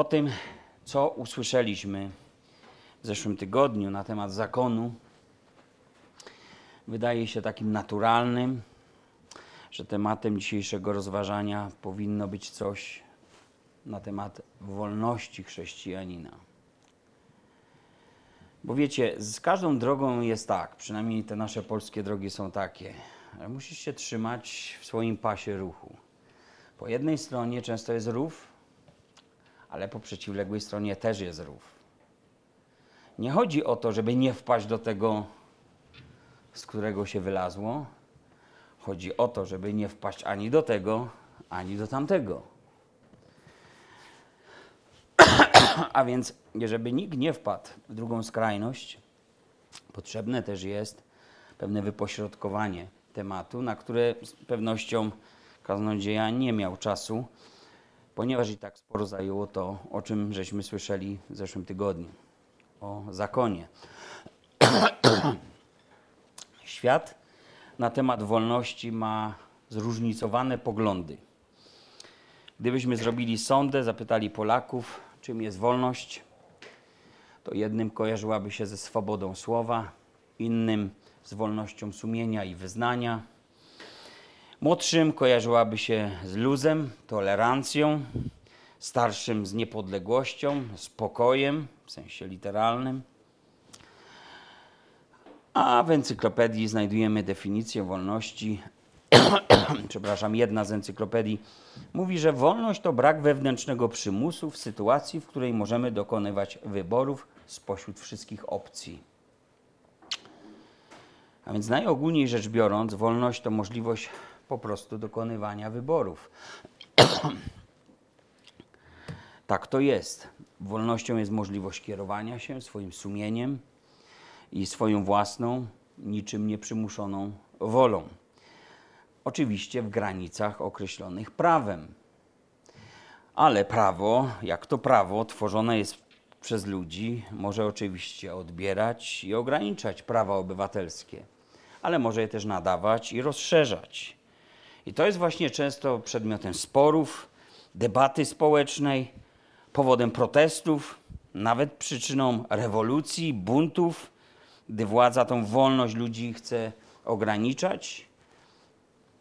po tym, co usłyszeliśmy w zeszłym tygodniu na temat zakonu, wydaje się takim naturalnym, że tematem dzisiejszego rozważania powinno być coś na temat wolności chrześcijanina. Bo wiecie, z każdą drogą jest tak, przynajmniej te nasze polskie drogi są takie, że musisz się trzymać w swoim pasie ruchu. Po jednej stronie często jest rów, ale po przeciwległej stronie też jest rów. Nie chodzi o to, żeby nie wpaść do tego, z którego się wylazło. Chodzi o to, żeby nie wpaść ani do tego, ani do tamtego. A więc, żeby nikt nie wpadł w drugą skrajność, potrzebne też jest pewne wypośrodkowanie tematu, na które z pewnością kaznodzieja nie miał czasu, ponieważ i tak sporo zajęło to, o czym żeśmy słyszeli w zeszłym tygodniu o zakonie. Świat na temat wolności ma zróżnicowane poglądy. Gdybyśmy zrobili sondę, zapytali Polaków, czym jest wolność, to jednym kojarzyłaby się ze swobodą słowa, innym z wolnością sumienia i wyznania. Młodszym kojarzyłaby się z luzem, tolerancją, starszym z niepodległością, spokojem w sensie literalnym. A w encyklopedii znajdujemy definicję wolności. Przepraszam, jedna z encyklopedii mówi, że wolność to brak wewnętrznego przymusu w sytuacji, w której możemy dokonywać wyborów spośród wszystkich opcji. A więc najogólniej rzecz biorąc, wolność to możliwość po prostu dokonywania wyborów. tak to jest. Wolnością jest możliwość kierowania się swoim sumieniem i swoją własną, niczym nieprzymuszoną wolą. Oczywiście w granicach określonych prawem. Ale prawo, jak to prawo tworzone jest przez ludzi, może oczywiście odbierać i ograniczać prawa obywatelskie, ale może je też nadawać i rozszerzać. I to jest właśnie często przedmiotem sporów, debaty społecznej, powodem protestów, nawet przyczyną rewolucji, buntów, gdy władza tą wolność ludzi chce ograniczać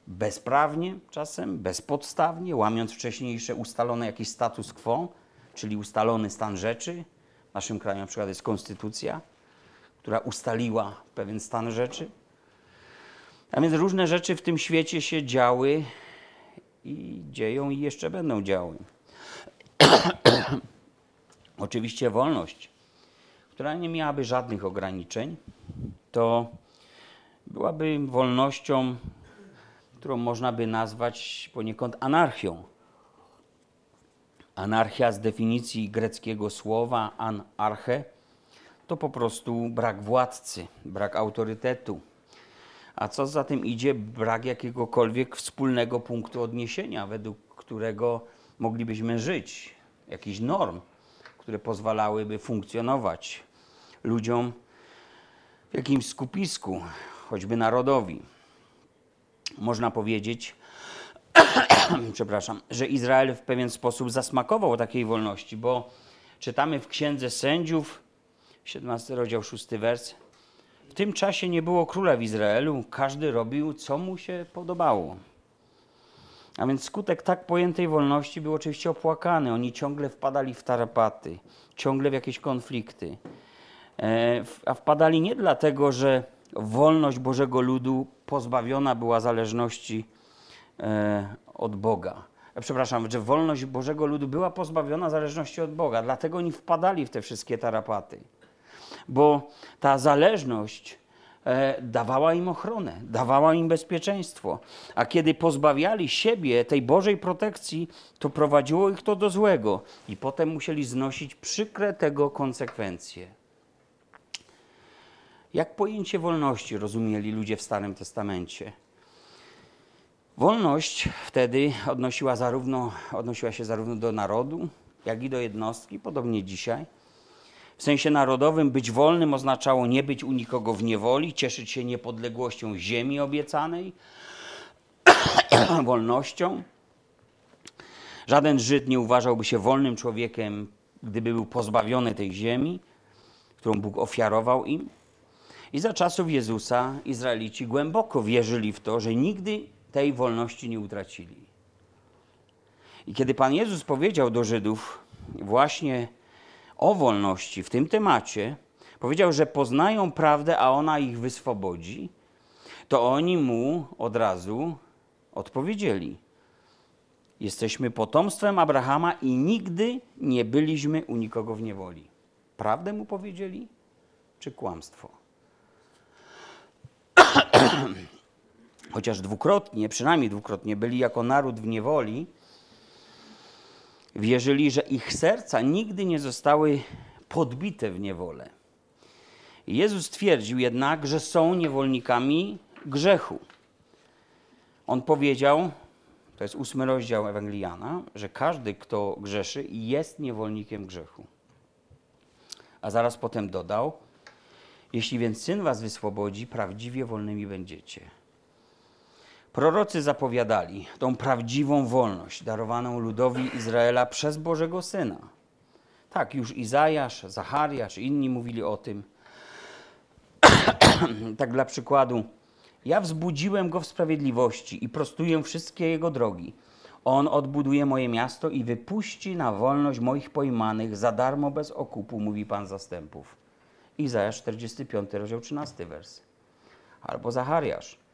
bezprawnie czasem, bezpodstawnie, łamiąc wcześniejsze ustalone jakiś status quo, czyli ustalony stan rzeczy. W naszym kraju na przykład jest konstytucja, która ustaliła pewien stan rzeczy. A więc różne rzeczy w tym świecie się działy i dzieją i jeszcze będą działy. Oczywiście wolność, która nie miałaby żadnych ograniczeń, to byłaby wolnością, którą można by nazwać poniekąd anarchią. Anarchia z definicji greckiego słowa anarche to po prostu brak władcy, brak autorytetu. A co za tym idzie, brak jakiegokolwiek wspólnego punktu odniesienia, według którego moglibyśmy żyć, jakichś norm, które pozwalałyby funkcjonować ludziom w jakimś skupisku, choćby narodowi. Można powiedzieć, przepraszam, że Izrael w pewien sposób zasmakował takiej wolności, bo czytamy w Księdze Sędziów, 17 rozdział, 6 wers. W tym czasie nie było króla w Izraelu, każdy robił, co mu się podobało. A więc skutek tak pojętej wolności był oczywiście opłakany. Oni ciągle wpadali w tarapaty, ciągle w jakieś konflikty. E, a wpadali nie dlatego, że wolność Bożego ludu pozbawiona była zależności e, od Boga. E, przepraszam, że wolność Bożego ludu była pozbawiona zależności od Boga. Dlatego oni wpadali w te wszystkie tarapaty. Bo ta zależność E, dawała im ochronę, dawała im bezpieczeństwo. A kiedy pozbawiali siebie tej Bożej protekcji, to prowadziło ich to do złego i potem musieli znosić przykre tego konsekwencje. Jak pojęcie wolności rozumieli ludzie w Starym Testamencie? Wolność wtedy odnosiła, zarówno, odnosiła się zarówno do narodu, jak i do jednostki, podobnie dzisiaj w sensie narodowym być wolnym oznaczało nie być u nikogo w niewoli, cieszyć się niepodległością ziemi obiecanej, wolnością. Żaden Żyd nie uważałby się wolnym człowiekiem, gdyby był pozbawiony tej ziemi, którą Bóg ofiarował im. I za czasów Jezusa Izraelici głęboko wierzyli w to, że nigdy tej wolności nie utracili. I kiedy Pan Jezus powiedział do Żydów właśnie o wolności w tym temacie, powiedział, że poznają prawdę, a ona ich wyswobodzi, to oni mu od razu odpowiedzieli: Jesteśmy potomstwem Abrahama i nigdy nie byliśmy u nikogo w niewoli. Prawdę mu powiedzieli, czy kłamstwo? Chociaż dwukrotnie, przynajmniej dwukrotnie byli jako naród w niewoli, wierzyli, że ich serca nigdy nie zostały podbite w niewolę. Jezus twierdził jednak, że są niewolnikami grzechu. On powiedział, to jest ósmy rozdział Ewangeliana, że każdy, kto grzeszy, jest niewolnikiem grzechu. A zaraz potem dodał, jeśli więc Syn was wyswobodzi, prawdziwie wolnymi będziecie. Prorocy zapowiadali tą prawdziwą wolność darowaną ludowi Izraela przez Bożego Syna. Tak, już Izajasz, Zachariasz, inni mówili o tym. tak dla przykładu, ja wzbudziłem go w sprawiedliwości i prostuję wszystkie jego drogi. On odbuduje moje miasto i wypuści na wolność moich pojmanych za darmo bez okupu, mówi Pan zastępów. Izajasz 45, rozdział 13 wers. Albo Zachariasz.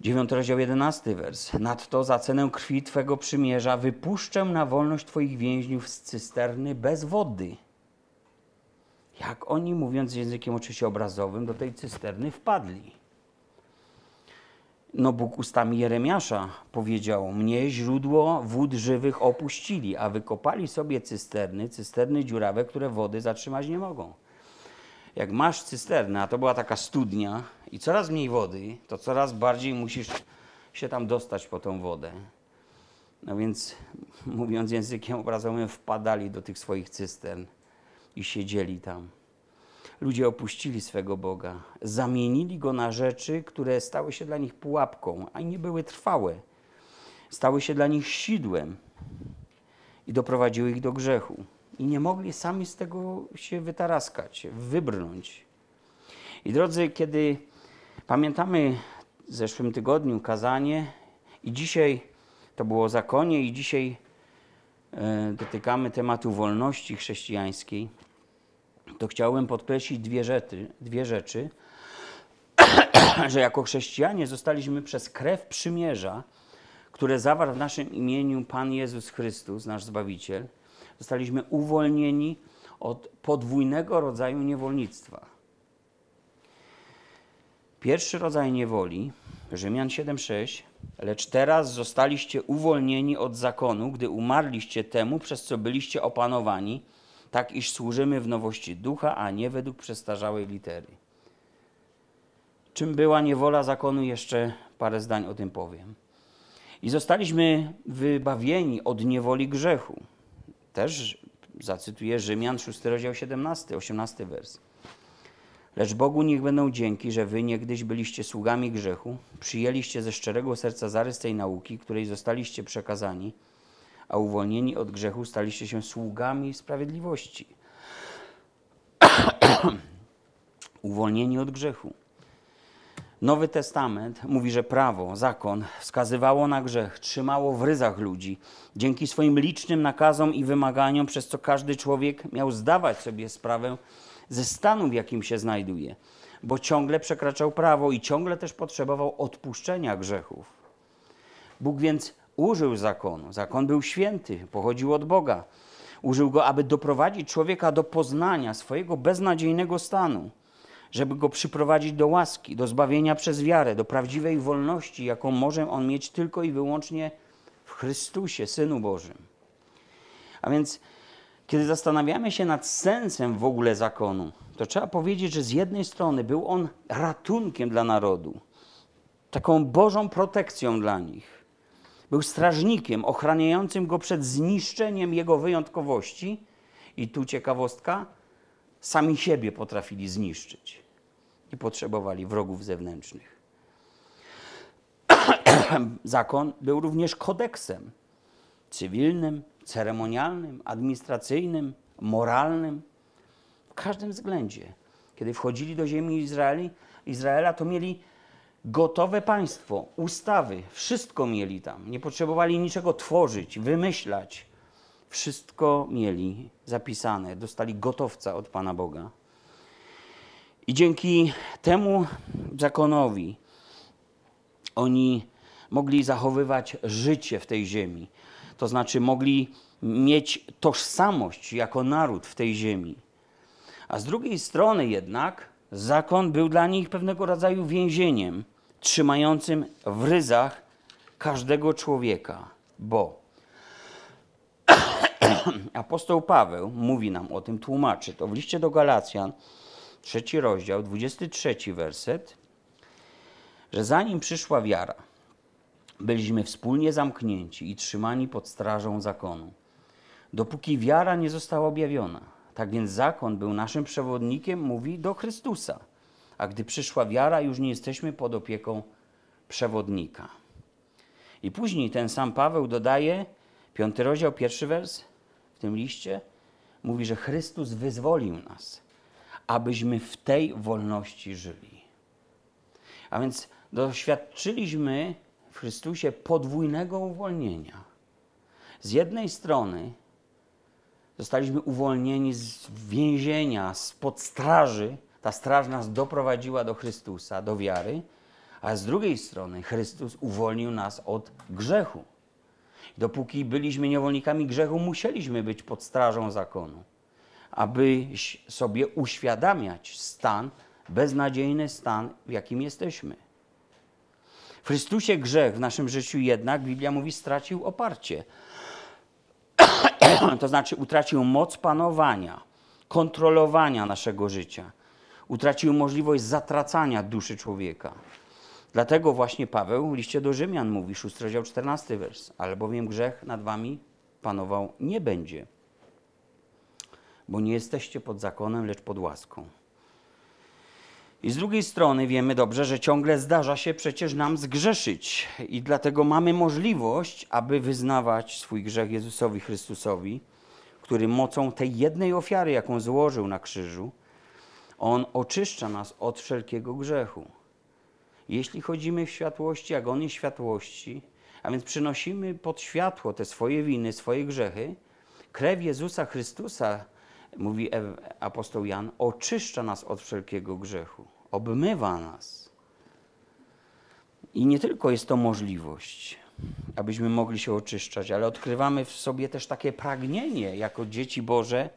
9 rozdział 11 wers. Nadto za cenę krwi Twego przymierza wypuszczę na wolność Twoich więźniów z cysterny bez wody. Jak oni, mówiąc językiem oczywiście obrazowym, do tej cysterny wpadli? No Bóg ustami Jeremiasza powiedział, mnie źródło wód żywych opuścili, a wykopali sobie cysterny, cysterny dziurawe, które wody zatrzymać nie mogą. Jak masz cysternę, a to była taka studnia i coraz mniej wody, to coraz bardziej musisz się tam dostać po tą wodę. No więc, mówiąc językiem obrazowym, wpadali do tych swoich cystern i siedzieli tam. Ludzie opuścili swego Boga, zamienili go na rzeczy, które stały się dla nich pułapką, a nie były trwałe. Stały się dla nich sidłem i doprowadziły ich do grzechu. I nie mogli sami z tego się wytaraskać, wybrnąć. I drodzy, kiedy pamiętamy w zeszłym tygodniu kazanie i dzisiaj to było zakonie i dzisiaj e, dotykamy tematu wolności chrześcijańskiej, to chciałbym podkreślić dwie rzeczy, dwie rzeczy że jako chrześcijanie zostaliśmy przez krew przymierza, które zawarł w naszym imieniu Pan Jezus Chrystus, nasz Zbawiciel, zostaliśmy uwolnieni od podwójnego rodzaju niewolnictwa. Pierwszy rodzaj niewoli, Rzymian 7:6, lecz teraz zostaliście uwolnieni od zakonu, gdy umarliście temu, przez co byliście opanowani, tak iż służymy w nowości ducha, a nie według przestarzałej litery. Czym była niewola zakonu, jeszcze parę zdań o tym powiem. I zostaliśmy wybawieni od niewoli grzechu. Też zacytuję Rzymian 6 rozdział 17, 18 wers. Lecz Bogu niech będą dzięki, że wy niegdyś byliście sługami grzechu, przyjęliście ze szczerego serca zarys tej nauki, której zostaliście przekazani, a uwolnieni od grzechu staliście się sługami sprawiedliwości. uwolnieni od grzechu. Nowy Testament mówi, że prawo, zakon wskazywało na grzech, trzymało w ryzach ludzi. Dzięki swoim licznym nakazom i wymaganiom, przez co każdy człowiek miał zdawać sobie sprawę ze stanu, w jakim się znajduje, bo ciągle przekraczał prawo i ciągle też potrzebował odpuszczenia grzechów. Bóg więc użył zakonu. Zakon był święty, pochodził od Boga. Użył go, aby doprowadzić człowieka do poznania swojego beznadziejnego stanu żeby go przyprowadzić do łaski, do zbawienia przez wiarę, do prawdziwej wolności, jaką może on mieć tylko i wyłącznie w Chrystusie, Synu Bożym. A więc, kiedy zastanawiamy się nad sensem w ogóle zakonu, to trzeba powiedzieć, że z jednej strony był on ratunkiem dla narodu, taką Bożą protekcją dla nich. Był strażnikiem ochraniającym go przed zniszczeniem jego wyjątkowości. I tu ciekawostka, sami siebie potrafili zniszczyć i potrzebowali wrogów zewnętrznych. Zakon był również kodeksem. cywilnym, ceremonialnym, administracyjnym, moralnym, w każdym względzie. Kiedy wchodzili do ziemi Izraeli, Izraela, to mieli gotowe państwo, ustawy, wszystko mieli tam. Nie potrzebowali niczego tworzyć, wymyślać. Wszystko mieli zapisane, dostali gotowca od Pana Boga. I dzięki temu zakonowi oni mogli zachowywać życie w tej ziemi. To znaczy mogli mieć tożsamość jako naród w tej ziemi. A z drugiej strony jednak zakon był dla nich pewnego rodzaju więzieniem, trzymającym w ryzach każdego człowieka, bo apostoł Paweł mówi nam o tym, tłumaczy to w liście do Galacjan, trzeci rozdział, 23 werset, że zanim przyszła wiara, byliśmy wspólnie zamknięci i trzymani pod strażą zakonu, dopóki wiara nie została objawiona. Tak więc zakon był naszym przewodnikiem, mówi do Chrystusa. A gdy przyszła wiara, już nie jesteśmy pod opieką przewodnika. I później ten sam Paweł dodaje, piąty rozdział, pierwszy wers w tym liście, mówi, że Chrystus wyzwolił nas, abyśmy w tej wolności żyli. A więc doświadczyliśmy Chrystusie podwójnego uwolnienia. Z jednej strony zostaliśmy uwolnieni z więzienia, spod straży. Ta straż nas doprowadziła do Chrystusa, do wiary, a z drugiej strony Chrystus uwolnił nas od grzechu. Dopóki byliśmy niewolnikami grzechu, musieliśmy być pod strażą zakonu, aby sobie uświadamiać stan, beznadziejny stan, w jakim jesteśmy. W Chrystusie grzech w naszym życiu jednak, Biblia mówi, stracił oparcie. to znaczy utracił moc panowania, kontrolowania naszego życia. Utracił możliwość zatracania duszy człowieka. Dlatego właśnie Paweł w liście do Rzymian mówi, 6 rozdział 14 wers, albowiem grzech nad wami panował nie będzie, bo nie jesteście pod zakonem, lecz pod łaską. I z drugiej strony wiemy dobrze, że ciągle zdarza się przecież nam zgrzeszyć i dlatego mamy możliwość, aby wyznawać swój grzech Jezusowi Chrystusowi, który mocą tej jednej ofiary, jaką złożył na krzyżu, On oczyszcza nas od wszelkiego grzechu. Jeśli chodzimy w światłości, jak On jest światłości, a więc przynosimy pod światło te swoje winy, swoje grzechy, krew Jezusa Chrystusa mówi apostoł Jan, oczyszcza nas od wszelkiego grzechu, obmywa nas. I nie tylko jest to możliwość, abyśmy mogli się oczyszczać, ale odkrywamy w sobie też takie pragnienie jako dzieci Boże,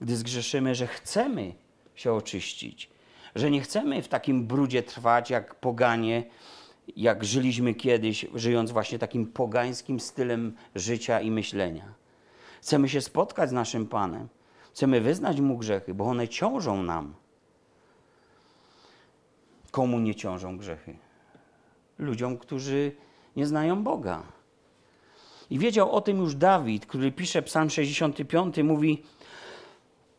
gdy zgrzeszymy, że chcemy się oczyścić, że nie chcemy w takim brudzie trwać jak poganie, jak żyliśmy kiedyś, żyjąc właśnie takim pogańskim stylem życia i myślenia. Chcemy się spotkać z naszym Panem Chcemy wyznać Mu grzechy, bo one ciążą nam. Komu nie ciążą grzechy? Ludziom, którzy nie znają Boga. I wiedział o tym już Dawid, który pisze Psalm 65, mówi: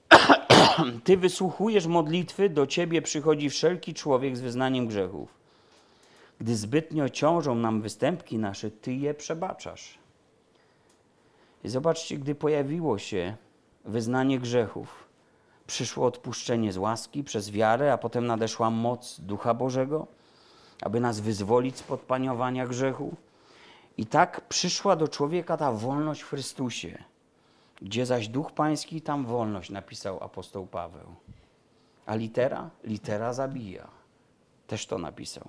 Ty wysłuchujesz modlitwy, do ciebie przychodzi wszelki człowiek z wyznaniem grzechów. Gdy zbytnio ciążą nam występki nasze, ty je przebaczasz. I zobaczcie, gdy pojawiło się wyznanie grzechów. Przyszło odpuszczenie z łaski przez wiarę, a potem nadeszła moc Ducha Bożego, aby nas wyzwolić spod paniowania grzechu. I tak przyszła do człowieka ta wolność w Chrystusie. Gdzie zaś Duch Pański, tam wolność, napisał apostoł Paweł. A litera? Litera zabija. Też to napisał.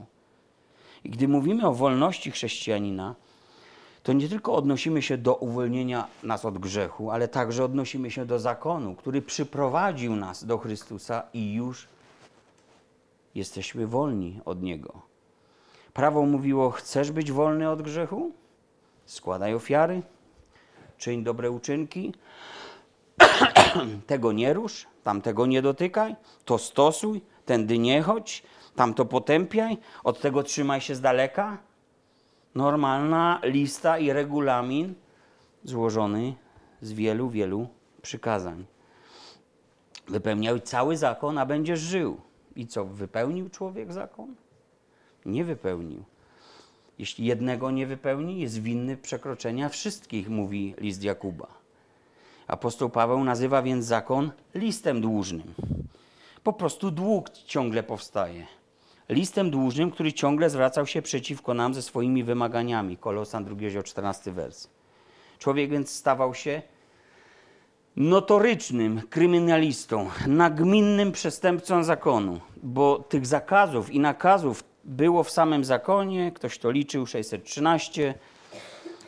I gdy mówimy o wolności chrześcijanina, to nie tylko odnosimy się do uwolnienia nas od grzechu, ale także odnosimy się do zakonu, który przyprowadził nas do Chrystusa i już jesteśmy wolni od Niego. Prawo mówiło: Chcesz być wolny od grzechu? Składaj ofiary, czyń dobre uczynki, tego nie rusz, tamtego nie dotykaj, to stosuj, tędy nie chodź, tamto potępiaj, od tego trzymaj się z daleka normalna lista i regulamin złożony z wielu, wielu przykazań. Wypełniał cały zakon, a będziesz żył. I co, wypełnił człowiek zakon? Nie wypełnił. Jeśli jednego nie wypełni, jest winny przekroczenia wszystkich, mówi list Jakuba. Apostoł Paweł nazywa więc zakon listem dłużnym. Po prostu dług ciągle powstaje. Listem dłużnym, który ciągle zwracał się przeciwko nam ze swoimi wymaganiami. Kolosan 2 rozdział 14 wers. Człowiek więc stawał się notorycznym kryminalistą, nagminnym przestępcą zakonu, bo tych zakazów i nakazów było w samym zakonie, ktoś to liczył, 613,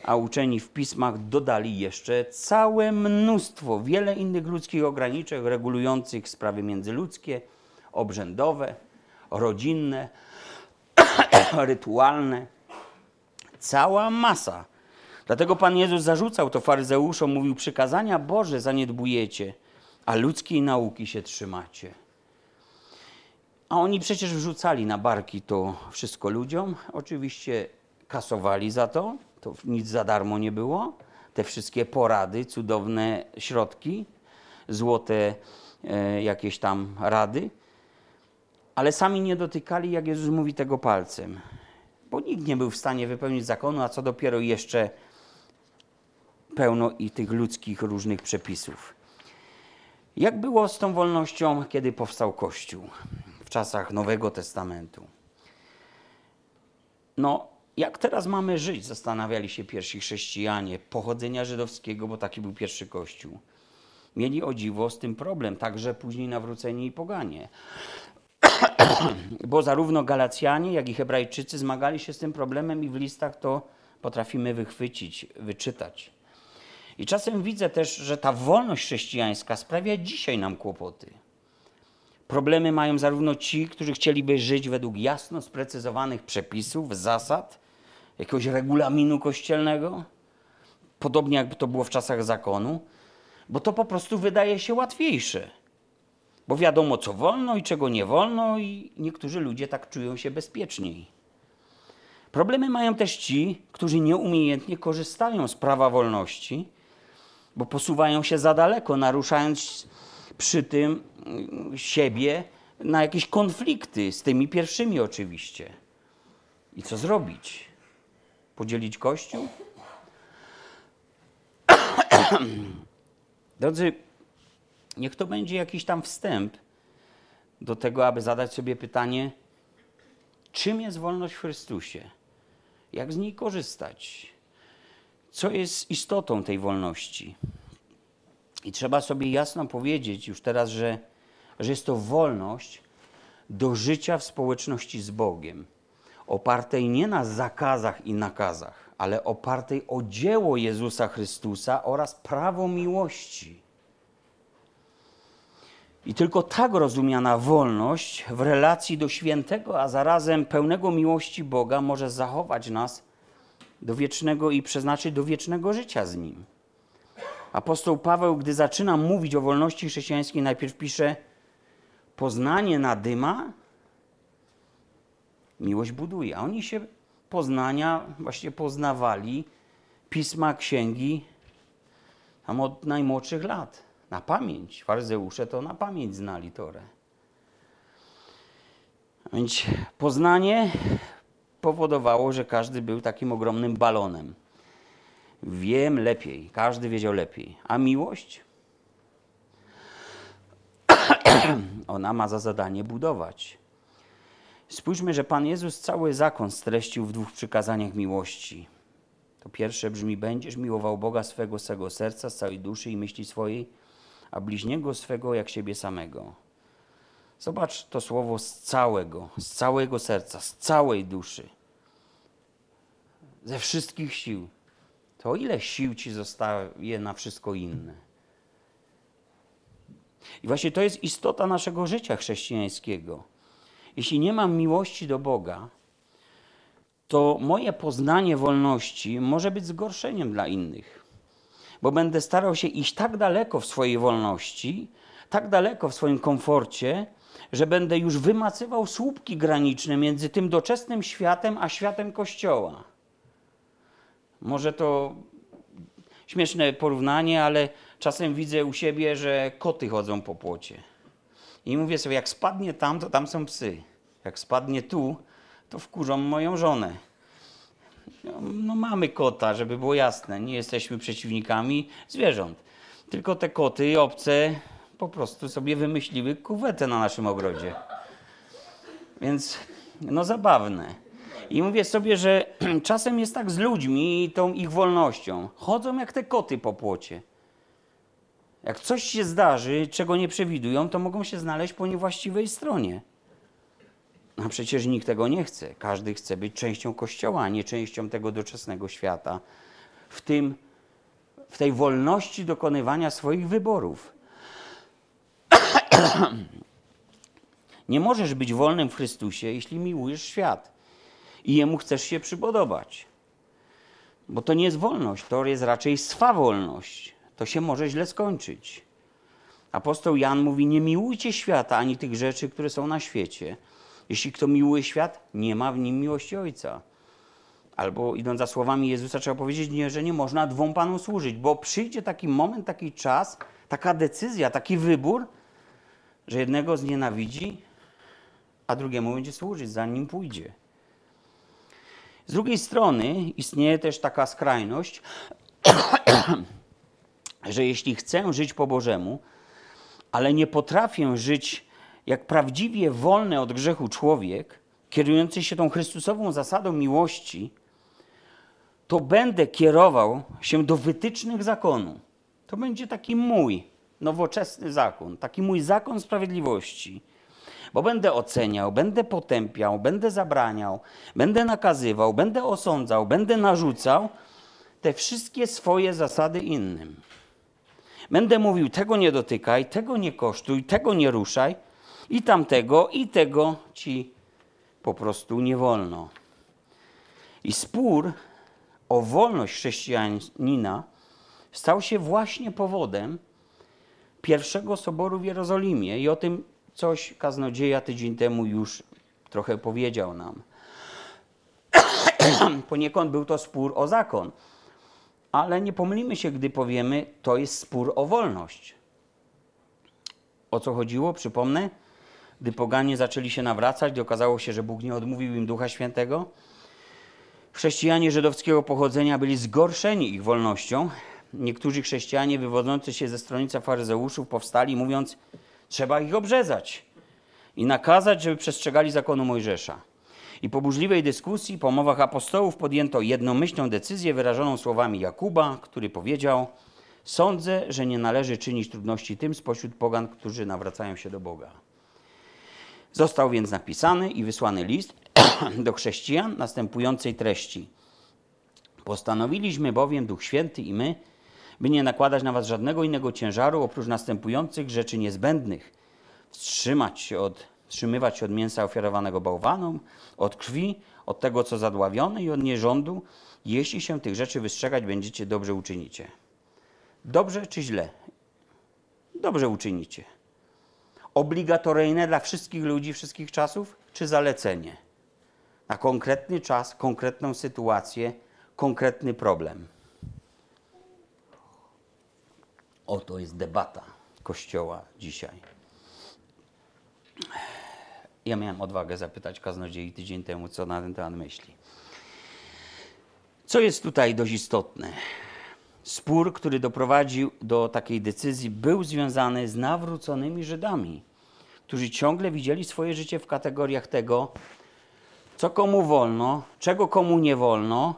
a uczeni w pismach dodali jeszcze całe mnóstwo, wiele innych ludzkich ograniczeń regulujących sprawy międzyludzkie, obrzędowe, rodzinne, rytualne. Cała masa. Dlatego Pan Jezus zarzucał to faryzeuszom, mówił: Przykazania Boże zaniedbujecie, a ludzkiej nauki się trzymacie. A oni przecież wrzucali na barki to wszystko ludziom. Oczywiście kasowali za to, to nic za darmo nie było. Te wszystkie porady, cudowne środki, złote e, jakieś tam rady. Ale sami nie dotykali, jak Jezus mówi, tego palcem. Bo nikt nie był w stanie wypełnić zakonu, a co dopiero jeszcze pełno i tych ludzkich różnych przepisów. Jak było z tą wolnością, kiedy powstał Kościół? czasach Nowego Testamentu. No, jak teraz mamy żyć? Zastanawiali się pierwsi chrześcijanie pochodzenia żydowskiego, bo taki był pierwszy kościół. Mieli o dziwo z tym problem, także później nawróceni i poganie. bo zarówno Galacjanie, jak i Hebrajczycy zmagali się z tym problemem i w listach to potrafimy wychwycić, wyczytać. I czasem widzę też, że ta wolność chrześcijańska sprawia dzisiaj nam kłopoty. Problemy mają zarówno ci, którzy chcieliby żyć według jasno sprecyzowanych przepisów, zasad, jakiegoś regulaminu kościelnego, podobnie jakby to było w czasach zakonu, bo to po prostu wydaje się łatwiejsze. Bo wiadomo, co wolno i czego nie wolno, i niektórzy ludzie tak czują się bezpieczniej. Problemy mają też ci, którzy nieumiejętnie korzystają z prawa wolności, bo posuwają się za daleko, naruszając przy tym mm, siebie na jakieś konflikty z tymi pierwszymi oczywiście. I co zrobić? Podzielić Kościół? Drodzy, niech to będzie jakiś tam wstęp do tego, aby zadać sobie pytanie, czym jest wolność w Chrystusie? Jak z niej korzystać? Co jest istotą tej wolności? I trzeba sobie jasno powiedzieć już teraz, że, że jest to wolność do życia w społeczności z Bogiem, opartej nie na zakazach i nakazach, ale opartej o dzieło Jezusa Chrystusa oraz prawo miłości. I tylko tak rozumiana wolność w relacji do świętego, a zarazem pełnego miłości Boga może zachować nas do wiecznego i przeznaczyć do wiecznego życia z Nim. Apostoł Paweł, gdy zaczyna mówić o wolności chrześcijańskiej, najpierw pisze: Poznanie nadyma, miłość buduje. A oni się poznania właśnie poznawali, pisma, księgi, tam od najmłodszych lat. Na pamięć. Faryzeusze to na pamięć znali Torę. Więc poznanie powodowało, że każdy był takim ogromnym balonem. Wiem lepiej, każdy wiedział lepiej. A miłość? Ona ma za zadanie budować. Spójrzmy, że Pan Jezus cały zakon streścił w dwóch przykazaniach miłości. To pierwsze brzmi: Będziesz miłował Boga swego, swego serca, z całej duszy i myśli swojej, a bliźniego swego jak siebie samego. Zobacz to słowo z całego, z całego serca, z całej duszy, ze wszystkich sił to ile sił ci zostaje na wszystko inne? I właśnie to jest istota naszego życia chrześcijańskiego. Jeśli nie mam miłości do Boga, to moje poznanie wolności może być zgorszeniem dla innych, bo będę starał się iść tak daleko w swojej wolności, tak daleko w swoim komforcie, że będę już wymacywał słupki graniczne między tym doczesnym światem a światem Kościoła. Może to śmieszne porównanie, ale czasem widzę u siebie, że koty chodzą po płocie. I mówię sobie, jak spadnie tam, to tam są psy. Jak spadnie tu, to wkurzą moją żonę. No, no mamy kota, żeby było jasne. Nie jesteśmy przeciwnikami zwierząt. Tylko te koty obce po prostu sobie wymyśliły kuwetę na naszym ogrodzie. Więc no zabawne. I mówię sobie, że czasem jest tak z ludźmi i tą ich wolnością. Chodzą jak te koty po płocie. Jak coś się zdarzy, czego nie przewidują, to mogą się znaleźć po niewłaściwej stronie. A przecież nikt tego nie chce. Każdy chce być częścią Kościoła, a nie częścią tego doczesnego świata. W, tym, w tej wolności dokonywania swoich wyborów. nie możesz być wolnym w Chrystusie, jeśli miłujesz świat i jemu chcesz się przypodobać. Bo to nie jest wolność, to jest raczej swawolność. To się może źle skończyć. Apostoł Jan mówi: Nie miłujcie świata ani tych rzeczy, które są na świecie. Jeśli kto miłuje świat, nie ma w nim miłości Ojca. Albo idąc za słowami Jezusa, trzeba powiedzieć, nie, że nie można dwóm panom służyć, bo przyjdzie taki moment, taki czas, taka decyzja, taki wybór, że jednego znienawidzi, a drugiemu będzie służyć, zanim pójdzie. Z drugiej strony istnieje też taka skrajność, że jeśli chcę żyć po Bożemu, ale nie potrafię żyć jak prawdziwie wolny od grzechu człowiek, kierujący się tą Chrystusową zasadą miłości, to będę kierował się do wytycznych zakonu. To będzie taki mój nowoczesny zakon, taki mój zakon sprawiedliwości. Bo będę oceniał, będę potępiał, będę zabraniał, będę nakazywał, będę osądzał, będę narzucał te wszystkie swoje zasady innym. Będę mówił, tego nie dotykaj, tego nie kosztuj, tego nie ruszaj i tamtego, i tego ci po prostu nie wolno. I spór o wolność chrześcijanina stał się właśnie powodem pierwszego soboru w Jerozolimie i o tym coś kaznodzieja tydzień temu już trochę powiedział nam. Poniekąd był to spór o zakon, ale nie pomylimy się, gdy powiemy, to jest spór o wolność. O co chodziło? Przypomnę, gdy poganie zaczęli się nawracać, gdy okazało się, że Bóg nie odmówił im Ducha Świętego, chrześcijanie żydowskiego pochodzenia byli zgorszeni ich wolnością. Niektórzy chrześcijanie wywodzący się ze stronicy faryzeuszów powstali, mówiąc, trzeba ich obrzezać i nakazać, żeby przestrzegali zakonu Mojżesza. I po burzliwej dyskusji, po mowach apostołów podjęto jednomyślną decyzję wyrażoną słowami Jakuba, który powiedział: Sądzę, że nie należy czynić trudności tym spośród pogan, którzy nawracają się do Boga. Został więc napisany i wysłany list do chrześcijan następującej treści. Postanowiliśmy bowiem, Duch Święty i my, by nie nakładać na was żadnego innego ciężaru oprócz następujących rzeczy niezbędnych. Wstrzymać się od, wstrzymywać się od mięsa ofiarowanego bałwanom, od krwi, od tego, co zadławione i od nierządu. Jeśli się tych rzeczy wystrzegać będziecie, dobrze uczynicie. Dobrze czy źle? Dobrze uczynicie. Obligatoryjne dla wszystkich ludzi wszystkich czasów, czy zalecenie? Na konkretny czas, konkretną sytuację, konkretny problem. Oto jest debata Kościoła dzisiaj. Ja miałem odwagę zapytać kaznodziei tydzień temu, co na ten temat myśli. Co jest tutaj dość istotne? Spór, który doprowadził do takiej decyzji, był związany z nawróconymi Żydami, którzy ciągle widzieli swoje życie w kategoriach tego, co komu wolno, czego komu nie wolno,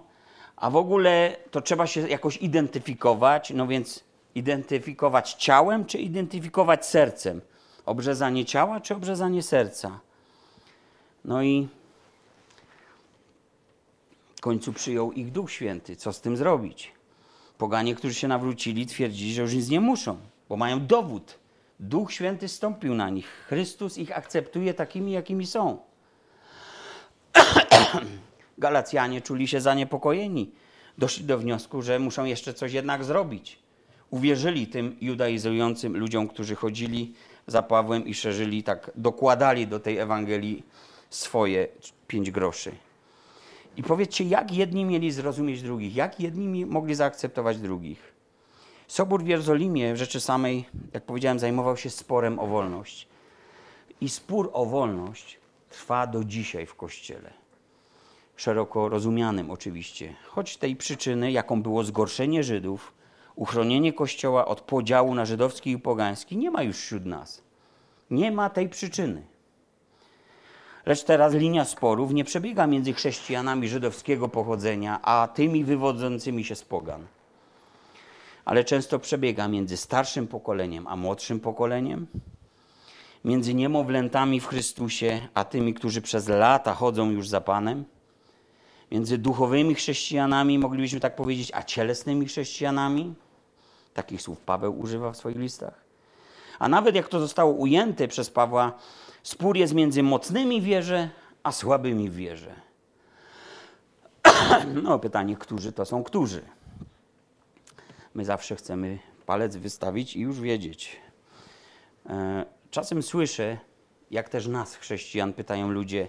a w ogóle to trzeba się jakoś identyfikować, no więc identyfikować ciałem, czy identyfikować sercem? Obrzezanie ciała, czy obrzezanie serca? No i w końcu przyjął ich Duch Święty. Co z tym zrobić? Poganie, którzy się nawrócili, twierdzili, że już nic nie muszą, bo mają dowód. Duch Święty stąpił na nich. Chrystus ich akceptuje takimi, jakimi są. Galacjanie czuli się zaniepokojeni. Doszli do wniosku, że muszą jeszcze coś jednak zrobić. Uwierzyli tym judaizującym ludziom, którzy chodzili za Pawłem i szerzyli, tak dokładali do tej Ewangelii swoje pięć groszy. I powiedzcie, jak jedni mieli zrozumieć drugich, jak jedni mogli zaakceptować drugich. Sobór w Jerozolimie w rzeczy samej, jak powiedziałem, zajmował się sporem o wolność. I spór o wolność trwa do dzisiaj w Kościele. szeroko rozumianym oczywiście. Choć tej przyczyny, jaką było zgorszenie Żydów, uchronienie Kościoła od podziału na żydowski i pogański, nie ma już wśród nas. Nie ma tej przyczyny. Lecz teraz linia sporów nie przebiega między chrześcijanami żydowskiego pochodzenia, a tymi wywodzącymi się z pogan. Ale często przebiega między starszym pokoleniem a młodszym pokoleniem, między niemowlętami w Chrystusie a tymi, którzy przez lata chodzą już za Panem, między duchowymi chrześcijanami, moglibyśmy tak powiedzieć, a cielesnymi chrześcijanami. Takich słów Paweł używa w swoich listach. A nawet jak to zostało ujęte przez Pawła, spór jest między mocnymi wierze, a słabymi wierze. No, pytanie, którzy to są którzy? My zawsze chcemy palec wystawić i już wiedzieć. E, czasem słyszę, jak też nas, chrześcijan, pytają ludzie,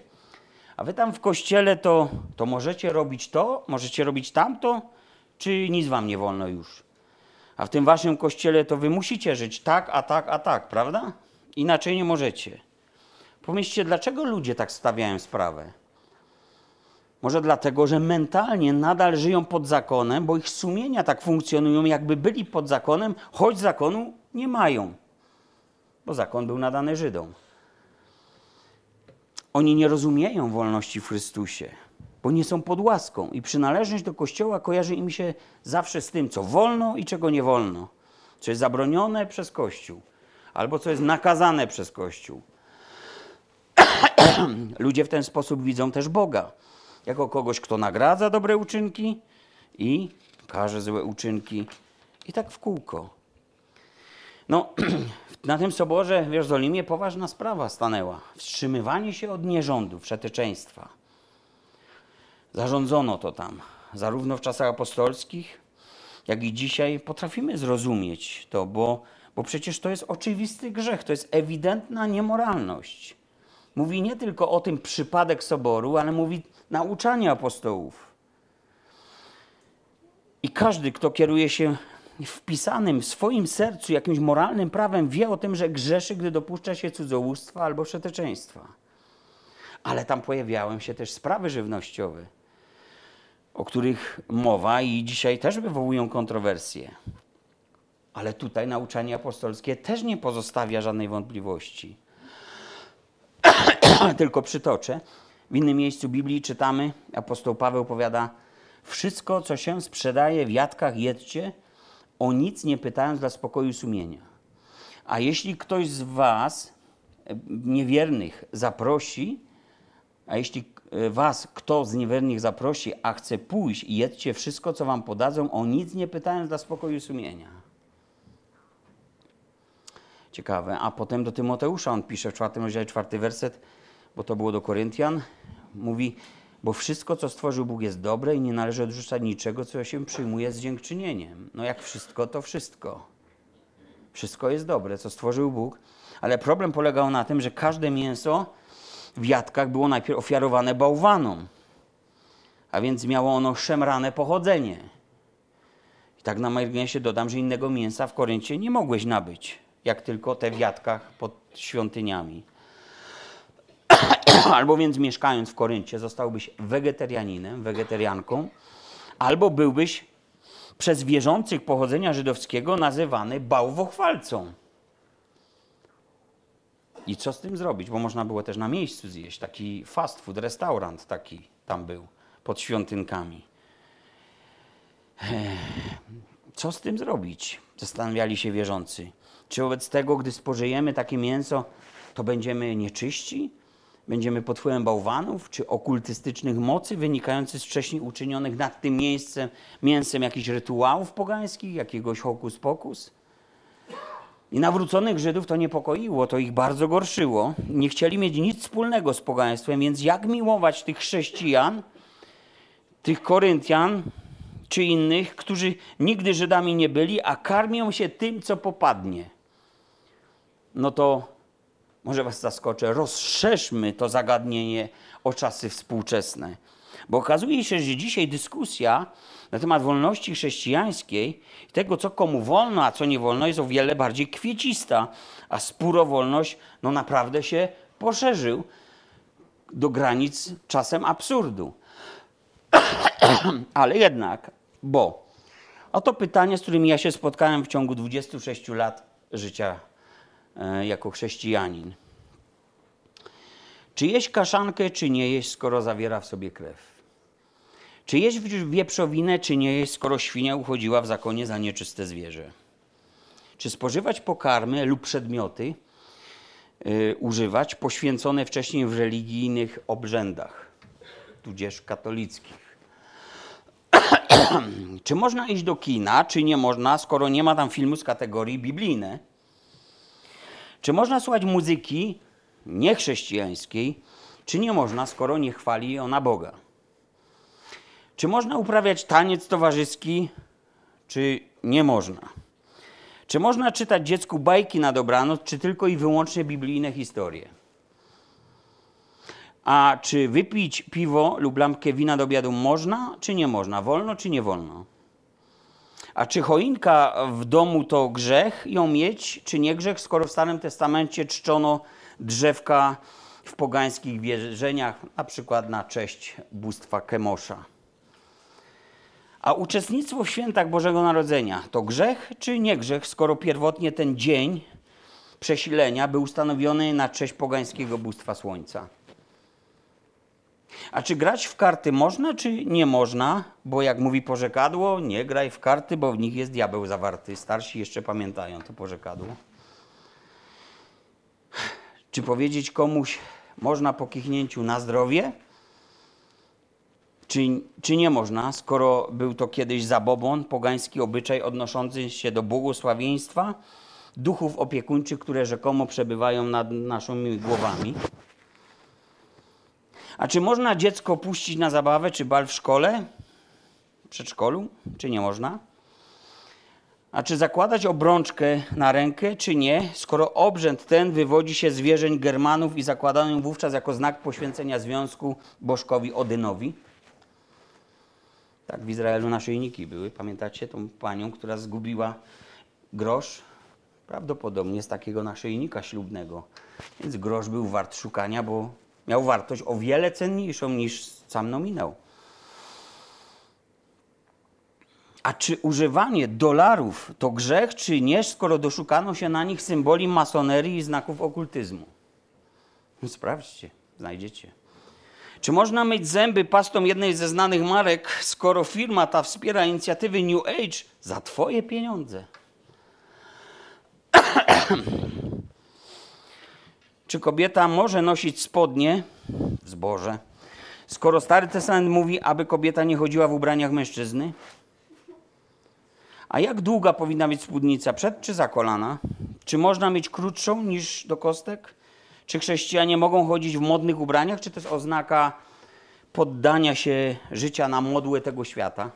a wy tam w kościele to, to możecie robić to, możecie robić tamto, czy nic wam nie wolno już? A w tym waszym kościele to wy musicie żyć tak, a tak, a tak, prawda? Inaczej nie możecie. Pomyślcie, dlaczego ludzie tak stawiają sprawę? Może dlatego, że mentalnie nadal żyją pod zakonem, bo ich sumienia tak funkcjonują, jakby byli pod zakonem, choć zakonu nie mają, bo zakon był nadany Żydom. Oni nie rozumieją wolności w Chrystusie, bo nie są pod łaską i przynależność do Kościoła kojarzy im się zawsze z tym, co wolno i czego nie wolno, co jest zabronione przez Kościół albo co jest nakazane przez Kościół. Ludzie w ten sposób widzą też Boga jako kogoś, kto nagradza dobre uczynki i każe złe uczynki. I tak w kółko. No, na tym soborze w Jerozolimie poważna sprawa stanęła. Wstrzymywanie się od nierządu, przeteczeństwa. Zarządzono to tam, zarówno w czasach apostolskich, jak i dzisiaj. Potrafimy zrozumieć to, bo, bo przecież to jest oczywisty grzech, to jest ewidentna niemoralność. Mówi nie tylko o tym przypadek soboru, ale mówi nauczanie apostołów. I każdy, kto kieruje się wpisanym w swoim sercu jakimś moralnym prawem, wie o tym, że grzeszy, gdy dopuszcza się cudzołóstwa albo przeteczeństwa. Ale tam pojawiały się też sprawy żywnościowe, o których mowa i dzisiaj też wywołują kontrowersje. Ale tutaj nauczanie apostolskie też nie pozostawia żadnej wątpliwości. Tylko przytoczę. W innym miejscu Biblii czytamy, apostoł Paweł powiada, wszystko, co się sprzedaje w jadkach, jedzcie, o nic nie pytając dla spokoju sumienia. A jeśli ktoś z was, e, niewiernych, zaprosi, a jeśli e, was kto z niewiernych zaprosi, a chce pójść jedzcie wszystko, co wam podadzą, o nic nie pytając dla spokoju sumienia. Ciekawe. A potem do Tymoteusza on pisze w czwartym rozdziale, czwarty werset, bo to było do Koryntian. Mówi, bo wszystko, co stworzył Bóg jest dobre i nie należy odrzucać niczego, co się przyjmuje z dziękczynieniem. No jak wszystko, to wszystko. Wszystko jest dobre, co stworzył Bóg. Ale problem polegał na tym, że każde mięso w jadkach było najpierw ofiarowane bałwanom. A więc miało ono szemrane pochodzenie. I tak na marginesie dodam, że innego mięsa w Koryncie nie mogłeś nabyć, jak tylko te w jadkach pod świątyniami. albo więc mieszkając w Koryncie zostałbyś wegetarianinem, wegetarianką, albo byłbyś przez wierzących pochodzenia żydowskiego nazywany bałwochwalcą. I co z tym zrobić? Bo można było też na miejscu zjeść. Taki fast food, restaurant taki tam był, pod świątynkami. Co z tym zrobić? Zastanawiali się wierzący. Czy wobec tego, gdy spożyjemy takie mięso, to będziemy nieczyści? Będziemy pod wpływem bałwanów czy okultystycznych mocy wynikających z wcześniej uczynionych nad tym miejscem, mięsem jakichś rytuałów pogańskich, jakiegoś hokus pokus? I nawróconych Żydów to niepokoiło, to ich bardzo gorszyło. Nie chcieli mieć nic wspólnego z pogaństwem, więc jak miłować tych chrześcijan, tych Koryntian czy innych, którzy nigdy Żydami nie byli, a karmią się tym, co popadnie? No to może Was zaskoczę, rozszerzmy to zagadnienie o czasy współczesne. Bo okazuje się, że dzisiaj dyskusja na temat wolności chrześcijańskiej i tego, co komu wolno, a co nie wolno, jest o wiele bardziej kwiecista, a spór o wolność no naprawdę się poszerzył do granic czasem absurdu. Ale jednak, bo oto pytanie, z którym ja się spotkałem w ciągu 26 lat życia jako chrześcijanin. Czy jeść kaszankę, czy nie jeść, skoro zawiera w sobie krew? Czy jeść wieprzowinę, czy nie jeść, skoro świnia uchodziła w zakonie za nieczyste zwierzę? Czy spożywać pokarmy lub przedmioty y, używać poświęcone wcześniej w religijnych obrzędach, tudzież katolickich? czy można iść do kina, czy nie można, skoro nie ma tam filmu z kategorii biblijne? Czy można słuchać muzyki niechrześcijańskiej, czy nie można, skoro nie chwali ona Boga? Czy można uprawiać taniec towarzyski, czy nie można? Czy można czytać dziecku bajki na dobranoc, czy tylko i wyłącznie biblijne historie? A czy wypić piwo lub lampkę wina do obiadu można, czy nie można? Wolno, czy nie wolno? A czy choinka w domu to grzech ją mieć, czy nie grzech, skoro w Starym Testamencie czczono drzewka w pogańskich wierzeniach, na przykład na cześć bóstwa Kemosza? A uczestnictwo w świętach Bożego Narodzenia to grzech czy nie grzech, skoro pierwotnie ten dzień przesilenia był ustanowiony na cześć pogańskiego bóstwa słońca? A czy grać w karty można, czy nie można? Bo jak mówi porzekadło, nie graj w karty, bo w nich jest diabeł zawarty. Starsi jeszcze pamiętają to porzekadło. Czy powiedzieć komuś można po kichnięciu na zdrowie? Czy, czy nie można, skoro był to kiedyś zabobon, pogański obyczaj odnoszący się do błogosławieństwa duchów opiekuńczych, które rzekomo przebywają nad naszymi głowami? A czy można dziecko puścić na zabawę czy bal w szkole, w przedszkolu, czy nie można? A czy zakładać obrączkę na rękę, czy nie, skoro obrzęd ten wywodzi się z wierzeń Germanów i zakładano ją wówczas jako znak poświęcenia związku bożkowi Odynowi? Tak, w Izraelu naszyjniki były. Pamiętacie tą panią, która zgubiła grosz? Prawdopodobnie z takiego naszyjnika ślubnego. Więc grosz był wart szukania, bo miał wartość o wiele cenniejszą niż sam nominał. A czy używanie dolarów to grzech, czy nie, skoro doszukano się na nich symboli masonerii i znaków okultyzmu? Sprawdźcie, znajdziecie. Czy można myć zęby pastą jednej ze znanych marek, skoro firma ta wspiera inicjatywy New Age za Twoje pieniądze? Czy kobieta może nosić spodnie, zboże, skoro Stary Testament mówi, aby kobieta nie chodziła w ubraniach mężczyzny? A jak długa powinna być spódnica, przed czy za kolana? Czy można mieć krótszą niż do kostek? Czy chrześcijanie mogą chodzić w modnych ubraniach, czy to jest oznaka poddania się życia na modłę tego świata?